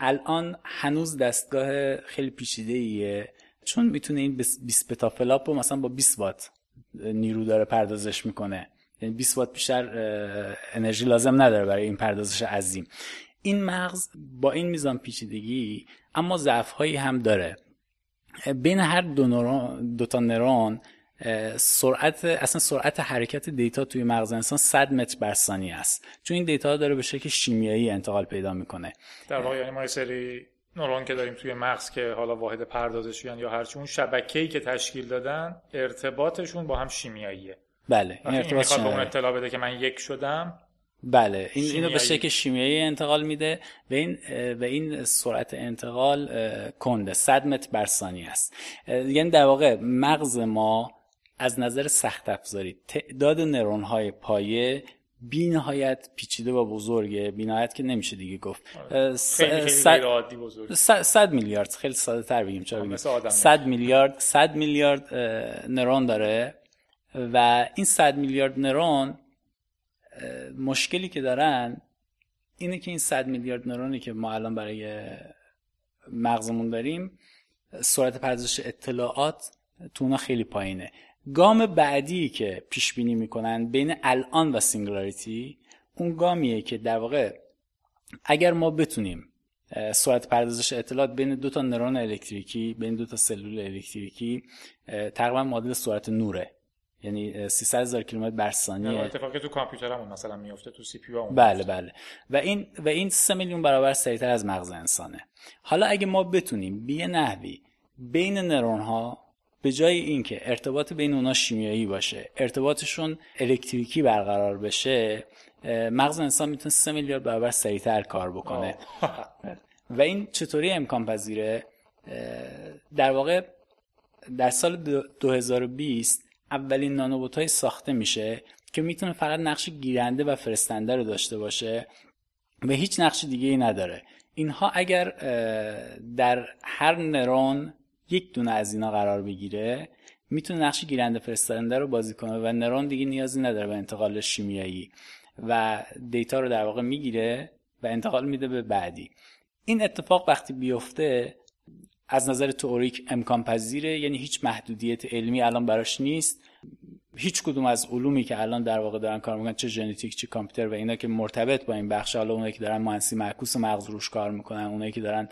الان هنوز دستگاه خیلی پیچیده ایه چون می‌تونه این 20 پتافلاپ رو مثلا با 20 وات نیرو داره پردازش می‌کنه. یعنی 20 وات بیشتر انرژی لازم نداره برای این پردازش عظیم. این مغز با این میزان پیچیدگی اما ضعف هایی هم داره. بین هر دو, نورون، دو تا نرون سرعت اصلا سرعت حرکت دیتا توی مغز انسان 100 متر بر ثانیه است. چون این دیتا داره به شکل شیمیایی انتقال پیدا می‌کنه. در واقع یعنی ما سری نورون که داریم توی مغز که حالا واحد پردازشیان یا هرچی اون شبکه‌ای که تشکیل دادن ارتباطشون با هم شیمیاییه. بله این ارتباط به اون اطلاع بده که من یک شدم. بله این اینو به شکل شیمیایی انتقال میده و این و این سرعت انتقال کنده 100 متر بر ثانیه است. یعنی در واقع مغز ما از نظر سخت افزاری تعداد نرون های پایه بی نهایت پیچیده و بزرگه. بی نهایت که نمیشه دیگه گفت. آره. خیلی خیلی صد میلیارد. خیلی ساده تر بگیم چرا بگیم؟ صد میلیارد صد میلیارد نرون داره و این صد میلیارد نرون مشکلی که دارن اینه که این صد میلیارد نرونی که ما الان برای مغزمون داریم سرعت پردازش اطلاعات تو خیلی پایینه. گام بعدی که پیش بینی می‌کنن بین الان و singularity اون گامیه که در واقع اگر ما بتونیم سرعت پردازش اطلاعات بین دو تا نرون الکتریکی بین دو تا سلول الکتریکی تقریبا معادل سرعت نوره. یعنی 300 هزار کیلومتر بر ثانیه. اتفاقی تو کامپیوترمون مثلا میفته تو سی پی بله بله. و این و این 3 میلیون برابر سریعتر از مغز انسانه. حالا اگه ما بتونیم به نحوی بین نرون ها به جای اینکه ارتباط بین اونا شیمیایی باشه ارتباطشون الکتریکی برقرار بشه مغز انسان می‌تونه 3 میلیارد برابر سریعتر کار بکنه. و این چطوری امکان پذیره؟ در واقع در سال 2020 اولین نانوبوت های ساخته میشه که می‌تونه فقط نقش گیرنده و فرستنده رو داشته باشه و هیچ نقش دیگه ای نداره. اینها اگر در هر نرون یک دونه از اینا قرار بگیره می‌تونه نقش گیرنده فرستنده رو بازی کنه و نرون دیگه نیازی نداره به انتقال شیمیایی و دیتا رو در واقع می‌گیره و انتقال میده به بعدی. این اتفاق وقتی بیفته از نظر تئوریک امکان پذیره یعنی هیچ محدودیت علمی الان براش نیست. هیچ کدوم از علومی که الان در واقع دارن کار می‌کنن چه ژنتیک چه کامپیوتر و اینا که مرتبط با این بخش حالا اونایی که دارن مهندسی معکوس مغز روش کار می‌کنن اونایی که دارن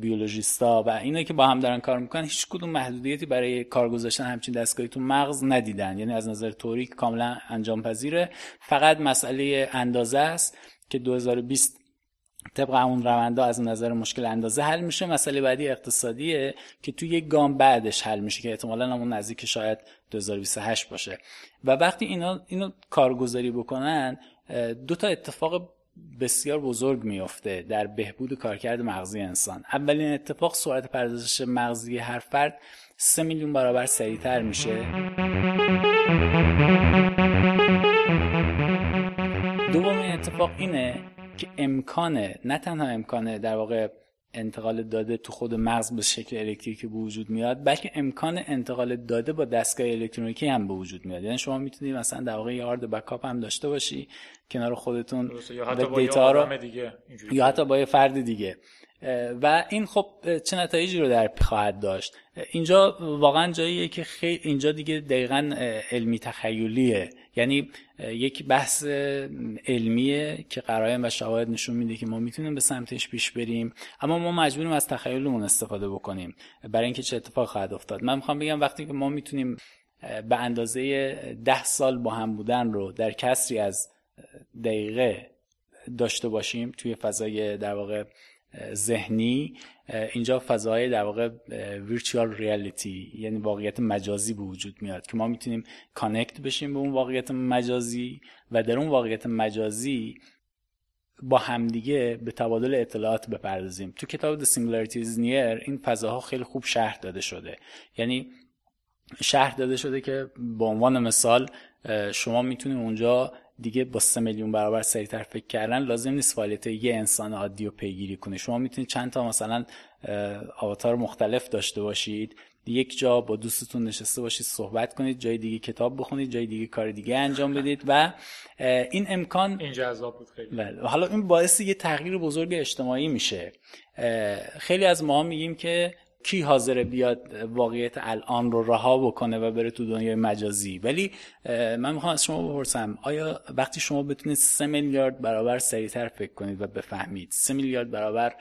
بیولوژیستا و اینایی که با هم دارن کار می‌کنن هیچ کدوم محدودیتی برای کار گذاشتن همچین دستگاهی تو مغز ندیدن. یعنی از نظر توریک کاملا انجام پذیره فقط مسئله اندازه است که 2020 طبق همون روندا از نظر مشکل اندازه حل میشه. مسئله بعدی اقتصادیه که توی یک گام بعدش حل میشه که احتمالا همون نزدیک شاید 2028 باشه. و وقتی اینا اینو کارگزاری بکنن دو تا اتفاق بسیار بزرگ میفته در بهبود کارکرد مغزی انسان. اولین اتفاق سرعت پردازش مغزی هر فرد سه میلیون برابر سریعتر میشه. دومین اتفاق اینه که امکانه نه تنها امکانه در واقع انتقال داده تو خود مغز به شکل الکتریکی به وجود میاد بلکه امکان انتقال داده با دستگاه الکترونیکی هم به وجود میاد. یعنی شما می‌تونید مثلا در واقع یه هارد بکاپ هم داشته باشی کنار خودتون یا حتی با دیتا دیگه یا حتی با یه فرد دیگه. و این خب چه نتایجی رو در خواهد داشت؟ اینجا واقعا جاییه که خیلی اینجا دیگه دقیقا علمی تخیلیه. یعنی یک بحث علمیه که قرایم و شواهد نشون میده که ما می‌تونیم به سمتش پیش بریم. اما ما مجبوریم از تخیلمون استفاده بکنیم برای اینکه چه اتفاق خواهد افتاد. من می‌خوام بگم وقتی که ما می‌تونیم به اندازه ده سال با هم بودن رو در کسری از دقیقه داشته باشیم توی فضای در واقع ذهنی اینجا فضای در واقع ویرچوال ریالیتی یعنی واقعیت مجازی به وجود میاد که ما می‌تونیم کانکت بشیم به اون واقعیت مجازی و در اون واقعیت مجازی با همدیگه به تبادل اطلاعات بپردازیم. تو کتاب The Singularities Near این فضاها خیلی خوب شهر داده شده. یعنی شهر داده شده که به عنوان مثال شما می‌تونید اونجا دیگه با سه میلیون برابر سریعتر فکر کردن لازم نیست فعالیت یه انسان عادی رو پیگیری کنه. شما می‌تونید چند تا مثلا آواتار مختلف داشته باشید. یک جا با دوستتون نشسته باشید صحبت کنید جای دیگه کتاب بخونید جای دیگه کار دیگه انجام بدید و این امکان این جذاب بود خیلی. بله. حالا این باعث یه تغییر بزرگ اجتماعی میشه. خیلی از ما میگیم که کی حاضر بیاد واقعیت الان رو رها بکنه و بره تو دنیای مجازی؟ ولی من می‌خوام از شما بپرسم آیا وقتی شما بتونید سه میلیارد برابر سریعتر فکر کنید و بفهمید سه میلیارد برابر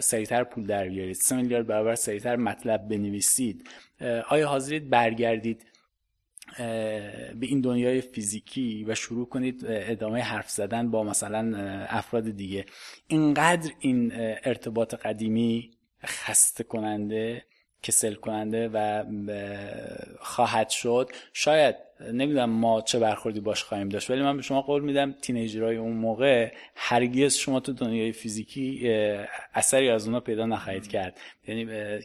سریعتر پول در بیارید سه میلیارد برابر سریعتر مطلب بنویسید آیا حاضرید برگردید به این دنیای فیزیکی و شروع کنید ادامه حرف زدن با مثلا افراد دیگه؟ اینقدر این ارتباط قدیمی خسته کننده کسل کننده و خواهد شد. شاید نمی‌دونم ما چه برخوردی باش خواهیم داشت ولی من به شما قول میدم تینیجرهای اون موقع هرگز شما تو دنیای فیزیکی اثری از اونا پیدا نخواهید کرد. یعنی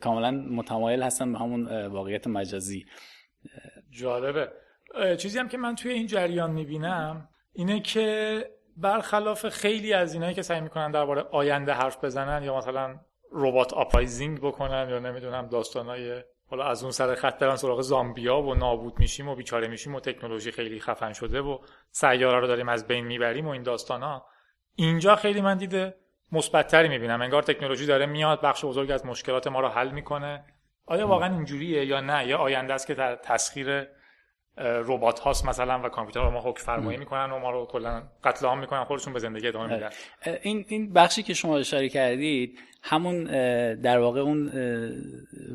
کاملا متمایل هستن به همون واقعیت مجازی. جالبه. چیزی هم که من توی این جریان می‌بینم اینه که برخلاف خیلی از اینایی که سعی می‌کنن درباره آینده حرف بزنن یا مثلا ربات آپایزینگ بکنن یا نمی‌دونم داستانای حالا از اون سر خط برن سراغ زامبیا و نابود میشیم و بیچاره میشیم و تکنولوژی خیلی خفن شده و سیاره رو داریم از بین می‌بریم و این داستانا. اینجا خیلی من دید مثبت‌تری می‌بینم. انگار تکنولوژی داره میاد بخش بزرگ از مشکلات ما رو حل می‌کنه. آیا واقعا اینجوریه یا نه؟ یا آینده است که تسخیر ربات هاست مثلا و کامپیوتر ما حکم فرمایی می‌کنن و ما رو کلا قتل عام می‌کنن خودشون به زندگی ادامه میدن. این این بخشی که شما اشاره کردید همون در واقع اون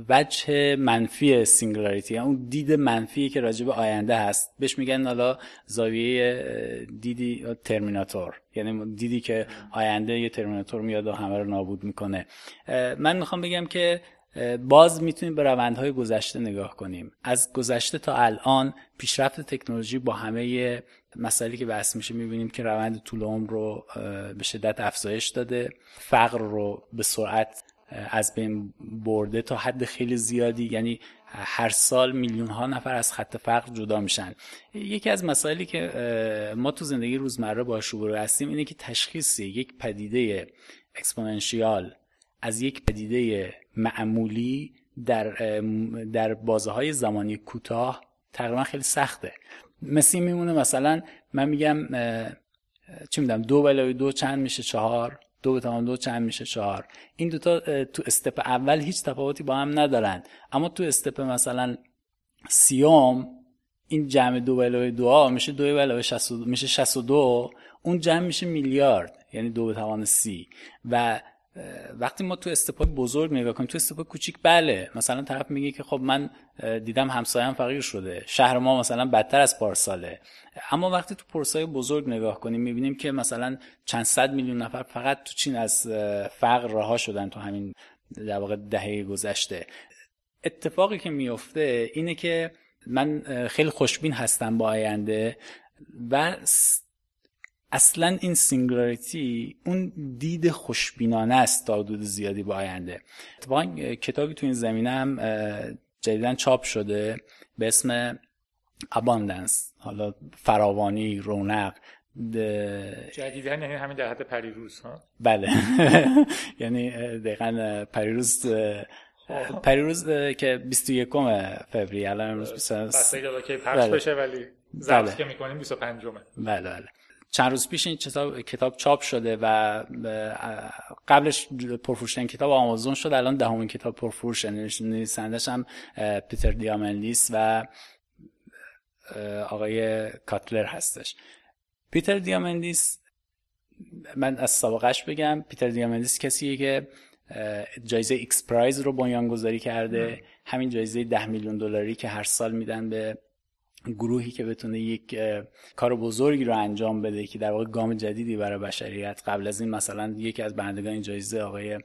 وجه منفی singularity اون دید منفی که راجع به آینده هست. بهش میگن حالا زاویه دیدی ترمیناتور. یعنی دیدی که آینده یه ترمیناتور میاد و همه رو نابود می‌کنه. من می‌خوام بگم که باز می‌تونیم به روندهای گذشته نگاه کنیم. از گذشته تا الان پیشرفت تکنولوژی با همه مسائلی که بحث میشه می‌بینیم که روند طول عمر رو به شدت افزایش داده. فقر رو به سرعت از بین برده تا حد خیلی زیادی. یعنی هر سال میلیون ها نفر از خط فقر جدا میشن. یکی از مسائلی که ما تو زندگی روزمره باهاش روبرو هستیم اینه که تشخیص یک پدیده exponential از یک پدیده معمولی در در بازه های زمانی کوتاه تقریبا خیلی سخته. مثل میمونه مثلا من میگم چی میدم دو به علاوه دو چند میشه چهار دو به دو چند میشه چهار. این دوتا تو استپ اول هیچ تفاوتی با هم ندارن. اما تو استپ مثلا سیوم این جمع دو علاوه دو میشه دو علاوه میشه 62 اون جمع میشه میلیارد یعنی دو به توان سی. و وقتی ما تو استپای بزرگ نگاه کنیم تو استپای کوچیک بله. مثلا طرف میگه که خب من دیدم همسایم فقیر شده. شهر ما مثلا بدتر از پارساله. اما وقتی تو پرسای بزرگ نگاه کنیم می‌بینیم که مثلا چند صد میلیون نفر فقط تو چین از فقر رها شدن تو همین در واقع دهه گذشته. اتفاقی که میفته اینه که من خیلی خوشبین هستم با آینده و اصلا این singularity اون دید خوشبینانه است تا حدود زیادی با آینده اتفاقا کتابی تو این زمینه هم جدیدا چاپ شده به اسم اباندنس حالا فراوانی رونق جدیدن یعنی همین در حد پریروز ها بله یعنی دقیقا پریروز خب. پریروز که 21 فوریه الان امروز 23 که پخش بله. بشه ولی ضبط بله. که می‌کنیم 25 بله بله چند روز پیش این کتاب, کتاب چاپ شده و قبلش پرفروشترین کتاب آمازون شد الان دهمین کتاب پرفروش نویسندش هم پیتر دیامندیس و آقای کاتلر هستش. پیتر دیامندیس من از سابقش بگم پیتر دیامندیس کسیه که جایزه X Prize رو بنیانگذاری کرده. همین جایزه ده میلیون دلاری که هر سال میدن به گروهی که بتونه یک کار بزرگی رو انجام بده که در واقع گام جدیدی برای بشریت. قبل از این مثلا یکی از برندگان جایزه آقای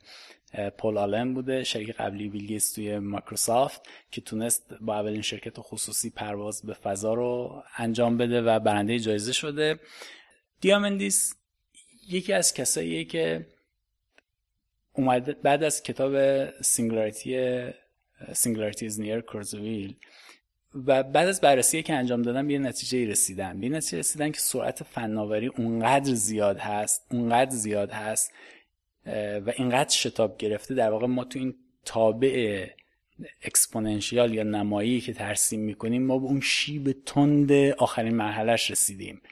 پل آلن بوده شریک قبلی بیل گیتس توی مایکروسافت که تونست با اولین شرکت خصوصی پرواز به فضا رو انجام بده و برنده جایزه شده. دیامندیس یکی از کساییه که اومد بعد از کتاب singularity Singularity Is Near کورزویل و بعد از بررسی که انجام دادم به نتیجه رسیدم. به نتیجه رسیدن که سرعت فناوری اونقدر زیاد هست اونقدر زیاد هست و اینقدر شتاب گرفته. در واقع ما تو این تابع exponential یا نمایی که ترسیم می‌کنیم ما به اون شیب تند آخرین مرحلهش رسیدیم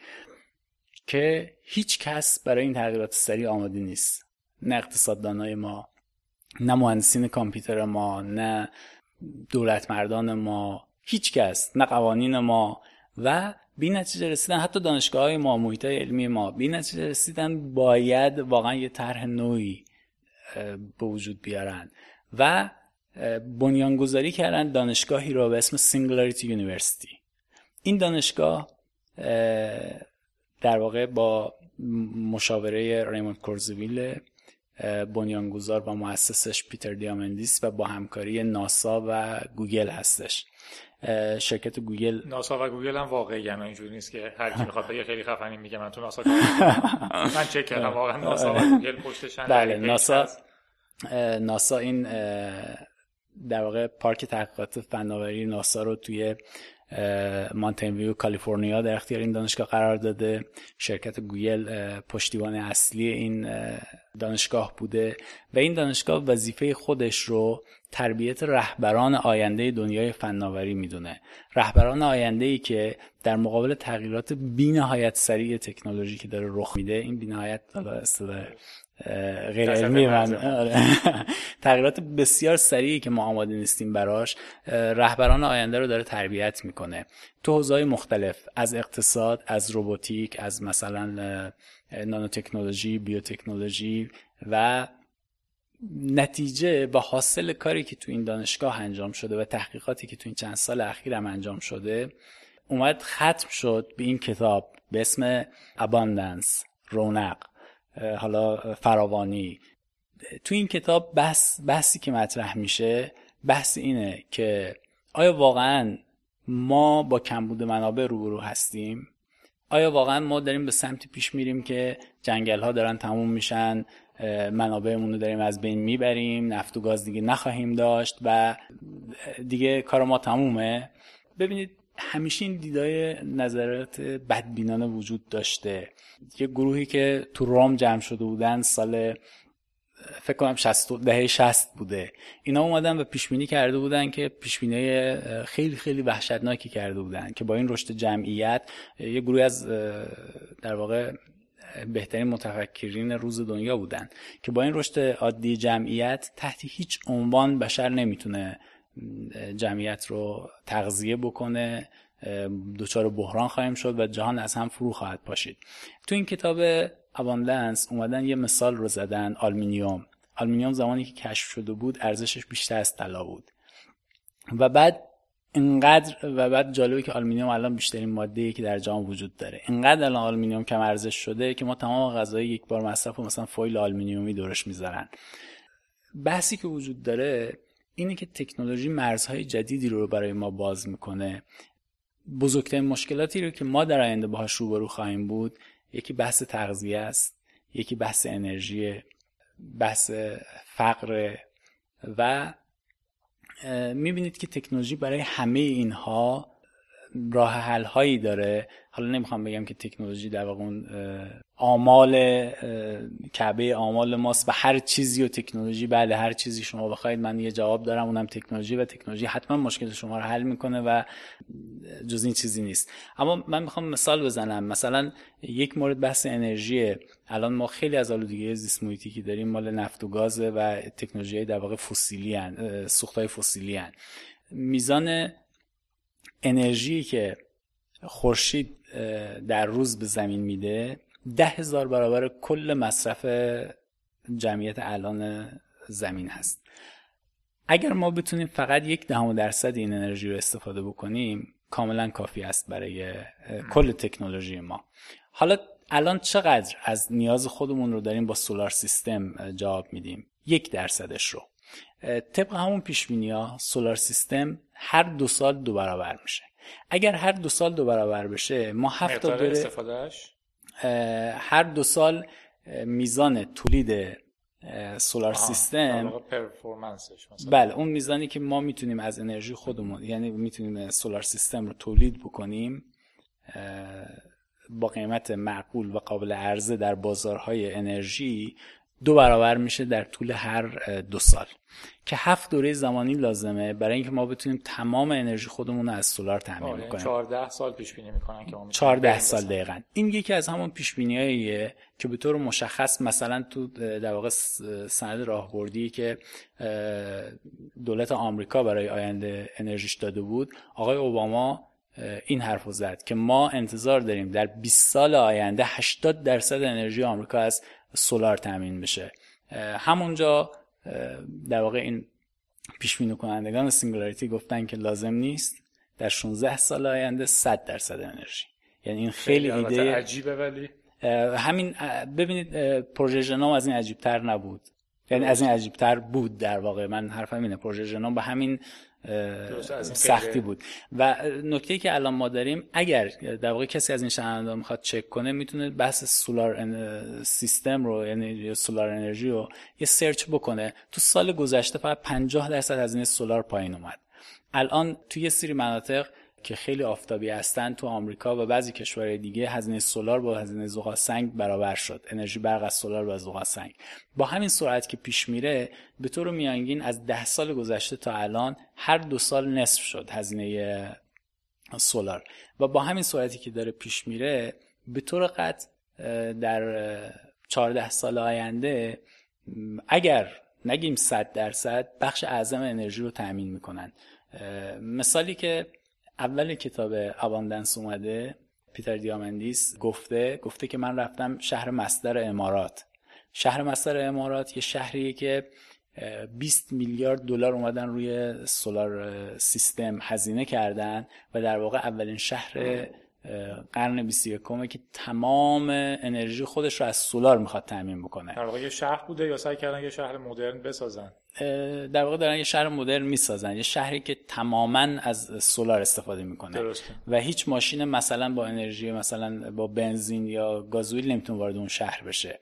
که هیچ کس برای این تغییرات سریع آماده نیست. نه اقتصاددانای ما نه مهندسین کامپیوتر ما نه دولت مردان ما. هیچ کس نه قوانین ما. و به نتیجه رسیدن حتی دانشگاه های ما محیط علمی ما به نتیجه رسیدن باید واقعا یه طرح نویی به وجود بیارن. و بنیانگذاری کردن دانشگاهی رو به اسم Singularity University این دانشگاه در واقع با مشاوره ریموند کورزویل بنیانگذار و مؤسسش پیتر دیامندیس و با همکاری ناسا و گوگل هستش. شرکت گوگل. ناسا و گوگل هم واقعی هم اینجوری نیست که هر کی می‌خواد بگه خیلی خفنی میگه من تو ناسا من چک کردم واقعا ناسا و گوگل پشتشن بله ناسا ناسا این در واقع پارک تحقیقات فناوری ناسا رو توی مانتین ویو کالیفرنیا در اختیار این دانشگاه قرار داده. شرکت گوگل پشتیبان اصلی این دانشگاه بوده و این دانشگاه وظیفه خودش رو تربیت رهبران آینده دنیای فناوری می‌دونه. رهبران آینده ای که در مقابل تغییرات بینهایت سریع تکنولوژی که داره رخ میده این بینهایت غیر علمی من. آره. تغییرات بسیار سریعی که ما آماده نیستیم براش رهبران آینده رو داره تربیت می‌کنه. تو حوزه‌های مختلف از اقتصاد از روباتیک از مثلا نانوتکنولوژی بیوتکنولوژی و نتیجه با حاصل کاری که تو این دانشگاه انجام شده و تحقیقاتی که تو این چند سال اخیر هم انجام شده اومد ختم شد به این کتاب به اسم اباندنس رونق. حالا فراوانی. تو این کتاب بحث بحثی که مطرح میشه بحث اینه که آیا واقعا ما با کمبود منابع روبرو هستیم؟ آیا واقعا ما داریم به سمتی پیش میریم که جنگل ها دارن تموم میشن منابعمون رو داریم از بین می‌بریم نفت و گاز دیگه نخواهیم داشت و دیگه کار ما تمومه؟ ببینید همیشه این دیدای نظرات بدبینانه وجود داشته. یه گروهی که تو روم جمع شده بودن سال فکر کنم 60 دهه 60 بوده. اینا اومدن و پیش بینی کرده بودن که پیش خیلی خیلی وحشتناکی کرده بودن که با این رشد جمعیت یه گروهی از در واقع بهترین متفکرین روز دنیا بودن که با این رشد عادی جمعیت تحت هیچ عنوان بشر نمی‌تونه جمعیت رو تغذیه بکنه دچار بحران خواهیم شد و جهان از هم فرو خواهد پاشید. تو این کتاب Abundance اومدن یه مثال رو زدن آلومینیوم. آلومینیوم زمانی که کشف شده بود ارزشش بیشتر از طلا بود. و بعد اینقدر و بعد جالبه که آلومینیوم الان بیشترین ماده که در جهان وجود داره. اینقدر الان آلومینیوم کم ارزش شده که ما تمام غذای یک بار مصرف و مثلا فویل آلومینیومی دورش می‌ذارن. بحثی که وجود داره اینه که تکنولوژی مرزهای جدیدی رو برای ما باز می‌کنه. بزرگترین مشکلاتی رو که ما در آینده باهاش روبرو خواهیم بود یکی بحث تغذیه است یکی بحث انرژی بحث فقر و می‌بینید که تکنولوژی برای همه اینها راه حل هایی داره. حالا نمی‌خوام بگم که تکنولوژی در واقع اون آمال کعبه آمال ماست و هر چیزی و تکنولوژی بله هر چیزی شما بخواید من یه جواب دارم اونم تکنولوژی و تکنولوژی حتما مشکل شما رو حل می‌کنه و جز این چیزی نیست. اما من می‌خوام مثال بزنم. مثلا یک مورد بحث انرژی. الان ما خیلی از آلودگی زیست محیطی که داریم مال نفت و گاز و تکنولوژی در واقع فسیلی ان سوختهای فسیلی میزان انرژی که خورشید در روز به زمین میده ده هزار برابر کل مصرف جمعیت الان زمین هست. اگر ما بتونیم فقط یک دهم درصد این انرژی رو استفاده بکنیم کاملا کافی است برای کل تکنولوژی ما. حالا الان چقدر از نیاز خودمون رو داریم با سولار سیستم جواب میدیم؟ یک درصدش رو. طبق همون پیش ها سولار سیستم هر دو سال دو برابر میشه. اگر هر دو سال دو برابر بشه ما هفت تا استفادهش هر دو سال میزان تولید سولار سیستم. بله اون میزانی که ما می‌تونیم از انرژی خودمون یعنی می‌تونیم سولار سیستم رو تولید بکنیم با قیمت معقول و قابل عرضه در بازارهای انرژی دو برابر میشه در طول هر دو سال. که هفت دوره زمانی لازمه برای اینکه ما بتونیم تمام انرژی خودمون رو از سولار تامین آره، کنیم 14 سال پیش بینی می‌کنن که 14 سال دقیقا. این یکی از همون پیش بینیاییه که به طور مشخص مثلا تو در واقع سند راهبردی که دولت آمریکا برای آینده انرژیش داده بود آقای اوباما این حرف زد که ما انتظار داریم در 20 سال آینده 80 درصد انرژی آمریکا از solar تامین بشه. همونجا در واقع این پیش بینی کنندگان singularity گفتن که لازم نیست در 16 سال آینده 100 درصد انرژی. یعنی این خیلی, ایده عجیبه ولی. همین ببینید پروژه ژنوم از این عجیب تر نبود. یعنی از این عجیب تر بود در واقع. من حرفم اینه پروژه ژنوم به همین سختی بود. و نکته که الان ما داریم اگر در واقع کسی از این شنوندگان می‌خواد چک کنه می‌تونه بحث سولار سیستم رو یعنی سولار انرژی رو یه سرچ بکنه. تو سال گذشته فقط 50 درصد از این سولار پایین اومد. الان توی یه سری مناطق که خیلی آفتابی هستن تو آمریکا و بعضی کشورهای دیگه هزینه سولار با هزینه زغال سنگ برابر شد. انرژی برق از سولار با زغال سنگ. با همین سرعت که پیش میره به طور میانگین از ده سال گذشته تا الان هر دو سال نصف شد هزینه سولار. و با همین سرعتی که داره پیش میره به طور قطع در 14 سال آینده اگر نگیم 100 درصد بخش اعظم انرژی رو تأمین می‌کنن. مثالی که اول کتاب اباندنس اومده پیتر دیامندیس گفته گفته که من رفتم شهر مصدر امارات. شهر مصدر امارات یه شهریه که 20 میلیارد دلار اومدن روی سولار سیستم هزینه کردن و در واقع اولین شهر قرن 21 که تمام انرژی خودش رو از سولار می‌خواد تامین بکنه. در واقع یه شهر بوده یا سعی کردن یه شهر مدرن بسازن؟ در واقع دارن یه شهر مدرن می‌سازن یه شهری که تماما از سولار استفاده می‌کنه. درسته. و هیچ ماشین مثلا با انرژی مثلا با بنزین یا گازوئیل نمی‌تونه وارد اون شهر بشه.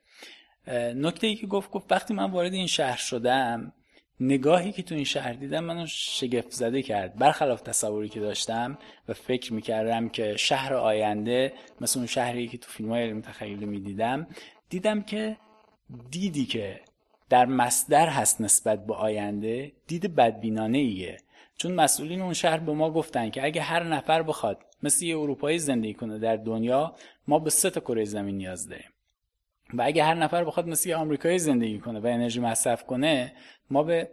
نکته ای که گفت گفت وقتی من وارد این شهر شدم نگاهی که تو این شهر دیدم منو شگفت زده کرد. برخلاف تصوری که داشتم و فکر می‌کردم که شهر آینده مثل اون شهری که تو فیلم های علم تخیلی می‌دیدم دیدم که دیدی که در مصدر هست نسبت به آینده دید بدبینانه ایه چون مسئولین اون شهر به ما گفتن که اگه هر نفر بخواد مثل یه اروپایی زندگی کنه در دنیا ما به سه تا کره زمین نیاز داریم. و اگه هر نفر بخواد مثل یه آمریکایی زندگی کنه و انرژی مصرف کنه ما به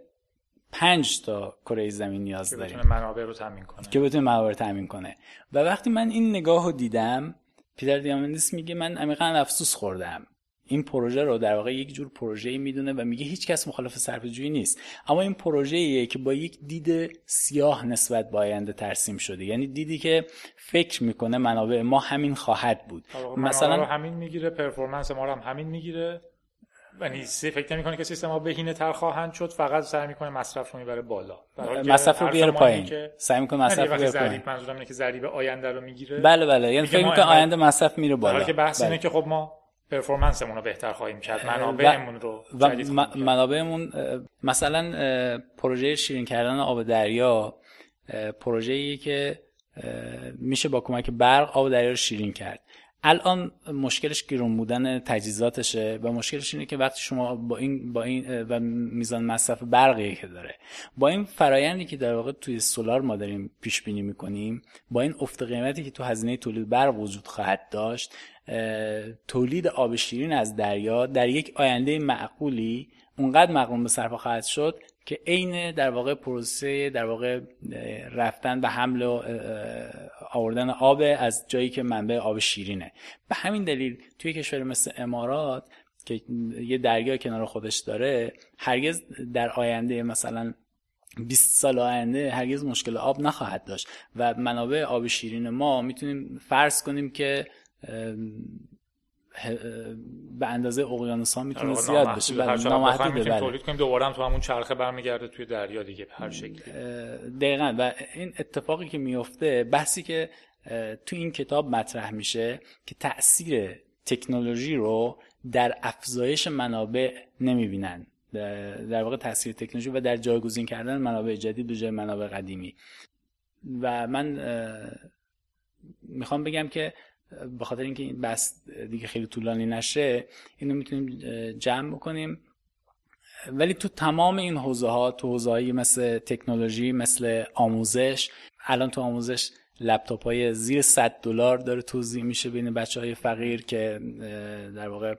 پنج تا کره زمین نیاز که داریم. منابع رو تامین کنه. که بتونه منابع رو تامین کنه. و وقتی من این نگاه رو دیدم پیتر دیامندیس میگه من عمیقا افسوس خوردم. این پروژه رو در واقع یک جور پروژه می‌دونه و میگه هیچ کس مخالف صرفه جویی نیست. اما این پروژه که با یک دید سیاه نسبت به آینده ترسیم شده. یعنی دیدی که فکر می‌کنه منابع ما همین خواهد بود. مثلا رو همین می‌گیره پرفورمنس ما رو هم همین می‌گیره. یعنی فکر نمی‌کنه که سیستم ها بهینه تر خواهند شد؟ فقط سعی می‌کنه مصرف رو می‌بره بالا. مصرف رو بیاره پایین. سعی می‌کنه مصرف رو بیاره پایین. منظورم اینه که ضریب آینده رو می‌گیره. بله بله. یعنی فکر می‌کنه آینده مصرف میره بالا. که بحث بله. اینه که خب ما پرفورمنسمون رو بهتر خواهیم کرد منابعمون رو و منابعمون مثلا پروژه شیرین کردن آب دریا پروژه‌ای که میشه با کمک برق آب دریا رو شیرین کرد. الان مشکلش گرون بودن تجهیزاتشه و مشکلش اینه که وقتی شما با این با این و میزان مصرف برقی که داره با این فرایندی که در واقع توی سولار ما داریم پیش بینی می‌کنیم با این افت قیمتی که تو هزینه تولید برق وجود خواهد داشت تولید آب شیرین از دریا در یک آینده معقولی اونقدر مقرون به صرفه خواهد شد که عین در واقع پروسه در واقع رفتن به حمل و آوردن آب از جایی که منبع آب شیرینه. به همین دلیل توی کشور مثل امارات که یه دریا کنار خودش داره هرگز در آینده مثلا 20 سال آینده هرگز مشکل آب نخواهد داشت و منابع آب شیرین ما می‌تونیم فرض کنیم که به اندازه اقیانوس ها می‌تونه زیاد بشه. بله نامحدوده بله. تولید کنیم دوباره هم تو همون چرخه برمیگرده توی دریا دیگه هر شکلی. دقیقا. و این اتفاقی که میفته بحثی که تو این کتاب مطرح میشه که تاثیر تکنولوژی رو در افزایش منابع نمی‌بینن. در واقع تاثیر تکنولوژی و در جایگزین کردن منابع جدید به جای منابع قدیمی. و من می‌خوام بگم که به خاطر اینکه این بس دیگه خیلی طولانی نشه اینو می‌تونیم جمع بکنیم. ولی تو تمام این حوزه ها تو حوزه مثل تکنولوژی مثل آموزش الان تو آموزش لپتاپ های زیر 100 دلار داره توضیح میشه بین بچه های فقیر که در واقع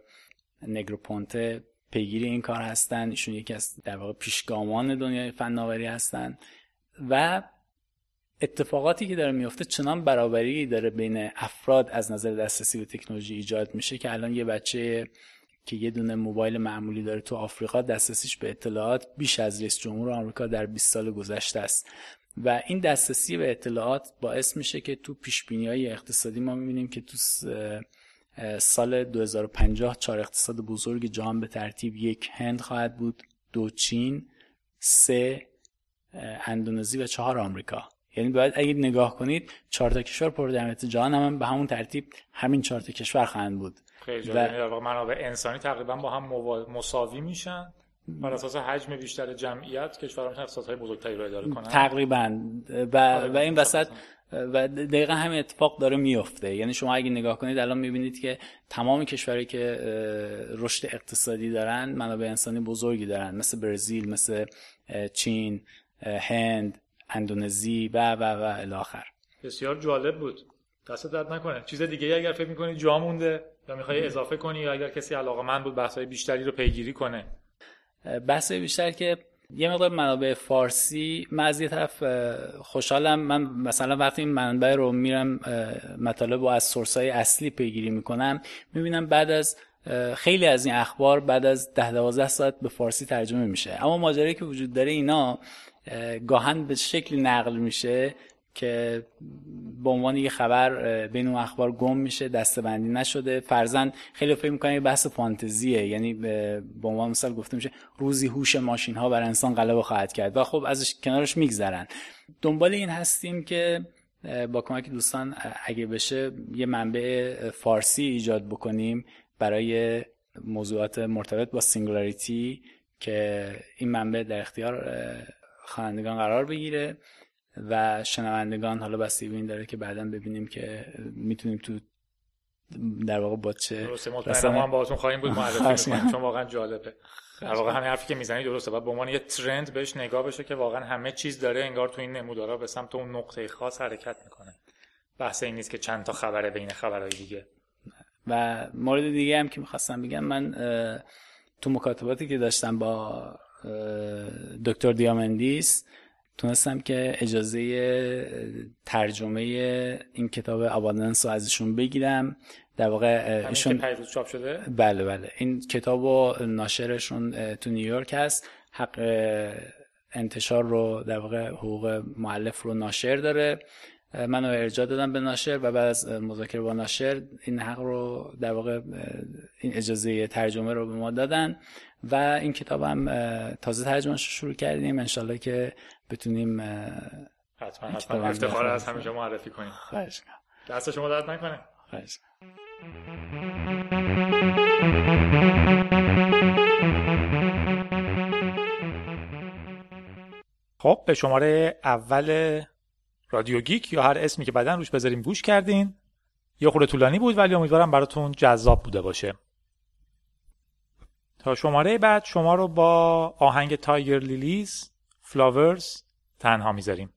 نگروپونته پیگیری این کار هستن. ایشون یکی از در واقع پیشگامان دنیای فناوری هستن. و اتفاقاتی که داره میفته چنان برابری داره بین افراد از نظر دسترسی به تکنولوژی ایجاد میشه که الان یه بچه که یه دونه موبایل معمولی داره تو آفریقا دسترسیش به اطلاعات بیش از رئیس جمهور آمریکا در 20 سال گذشته است. و این دسترسی به اطلاعات باعث میشه که تو پیش های اقتصادی ما می‌بینیم که تو سال 2050 چهار اقتصاد بزرگ جهان به ترتیب یک هند خواهد بود دو چین سه اندونزی و چهار آمریکا. یعنی باید اگه نگاه کنید چهار تا کشور پردرمیت جهان هم به همون ترتیب همین چهار تا کشور خواهند بود. خیلی و یعنی منابع انسانی تقریبا با هم مساوی میشن. بر اساس حجم بیشتر جمعیت کشورها می‌تونن اقتصادهای بزرگتری رو اداره کنن. تقریبا. و, و این وسط و دقیقا همین اتفاق داره میفته یعنی شما اگه نگاه کنید الان می‌بینید که تمام کشورهایی که رشد اقتصادی دارن منابع انسانی بزرگی دارن. مثل برزیل مثل چین هند اندونزی و و و الاخر بسیار جالب بود. دست درد نکنه. چیز دیگه اگر فکر می‌کنی جا مونده یا می‌خوای اضافه کنی یا اگر کسی علاقه من بود بحثای بیشتری رو پیگیری کنه. بحث بیشتر که یه مقدار منابع فارسی من از یه طرف خوشحالم. من مثلا وقتی این منبع رو میرم مطالب رو از سورسای اصلی پیگیری می‌کنم می‌بینم بعد از خیلی از این اخبار بعد از ده دوازده ساعت به فارسی ترجمه میشه. اما ماجرایی که وجود داره اینا گاهن به شکلی نقل میشه که به عنوان یه خبر بین اون اخبار گم میشه دستبندی نشده. فرزن خیلی فکر می‌کنن یه بحث فانتزیه. یعنی به عنوان مثال گفته میشه روزی هوش ماشین ها بر انسان غلبه خواهد کرد و خب ازش کنارش میگذرن. دنبال این هستیم که با کمک دوستان اگه بشه یه منبع فارسی ایجاد بکنیم. برای موضوعات مرتبط با singularity که این منبع در اختیار خوانندگان قرار بگیره و شنوندگان حالا بستگی به این داره که بعدا ببینیم که می‌تونیم تو در واقع با چه درسته هم باهاتون خواهیم بود معرفی چون واقعا جالبه. در واقع همین حرفی که می‌زنی درسته و به عنوان یه trend بهش نگاه بشه که واقعا همه چیز داره انگار تو این نمودارا به سمت اون نقطه خاص حرکت می‌کنه. بحث این نیست که چند تا خبره بین خبرهای دیگه. و مورد دیگه هم که می‌خواستم بگم من تو مکاتباتی که داشتم با دکتر دیامندیس تونستم که اجازه ترجمه این کتاب ابادنس رو ازشون بگیرم. در واقع ایشون چاپ شده؟ بله بله. این کتاب و ناشرشون تو نیویورک هست. حق انتشار رو در واقع حقوق معلف رو ناشر داره. منو ارجاع دادم به ناشر و بعد از مذاکره با ناشر این حق رو در واقع این اجازه ترجمه رو به ما دادن و این کتاب هم تازه ترجمه شروع کردیم. انشالله که بتونیم حتما حتما. افتخار از همیشه معرفی کنیم. خواهش دست شما درد نکنه. خواهش خب به شماره اول رادیو گیک یا هر اسمی که بعدا روش بذاریم گوش کردین. یه خورده طولانی بود ولی امیدوارم براتون جذاب بوده باشه. تا شماره بعد شما رو با آهنگ Tiger Lillies Flowers تنها می‌ذاریم.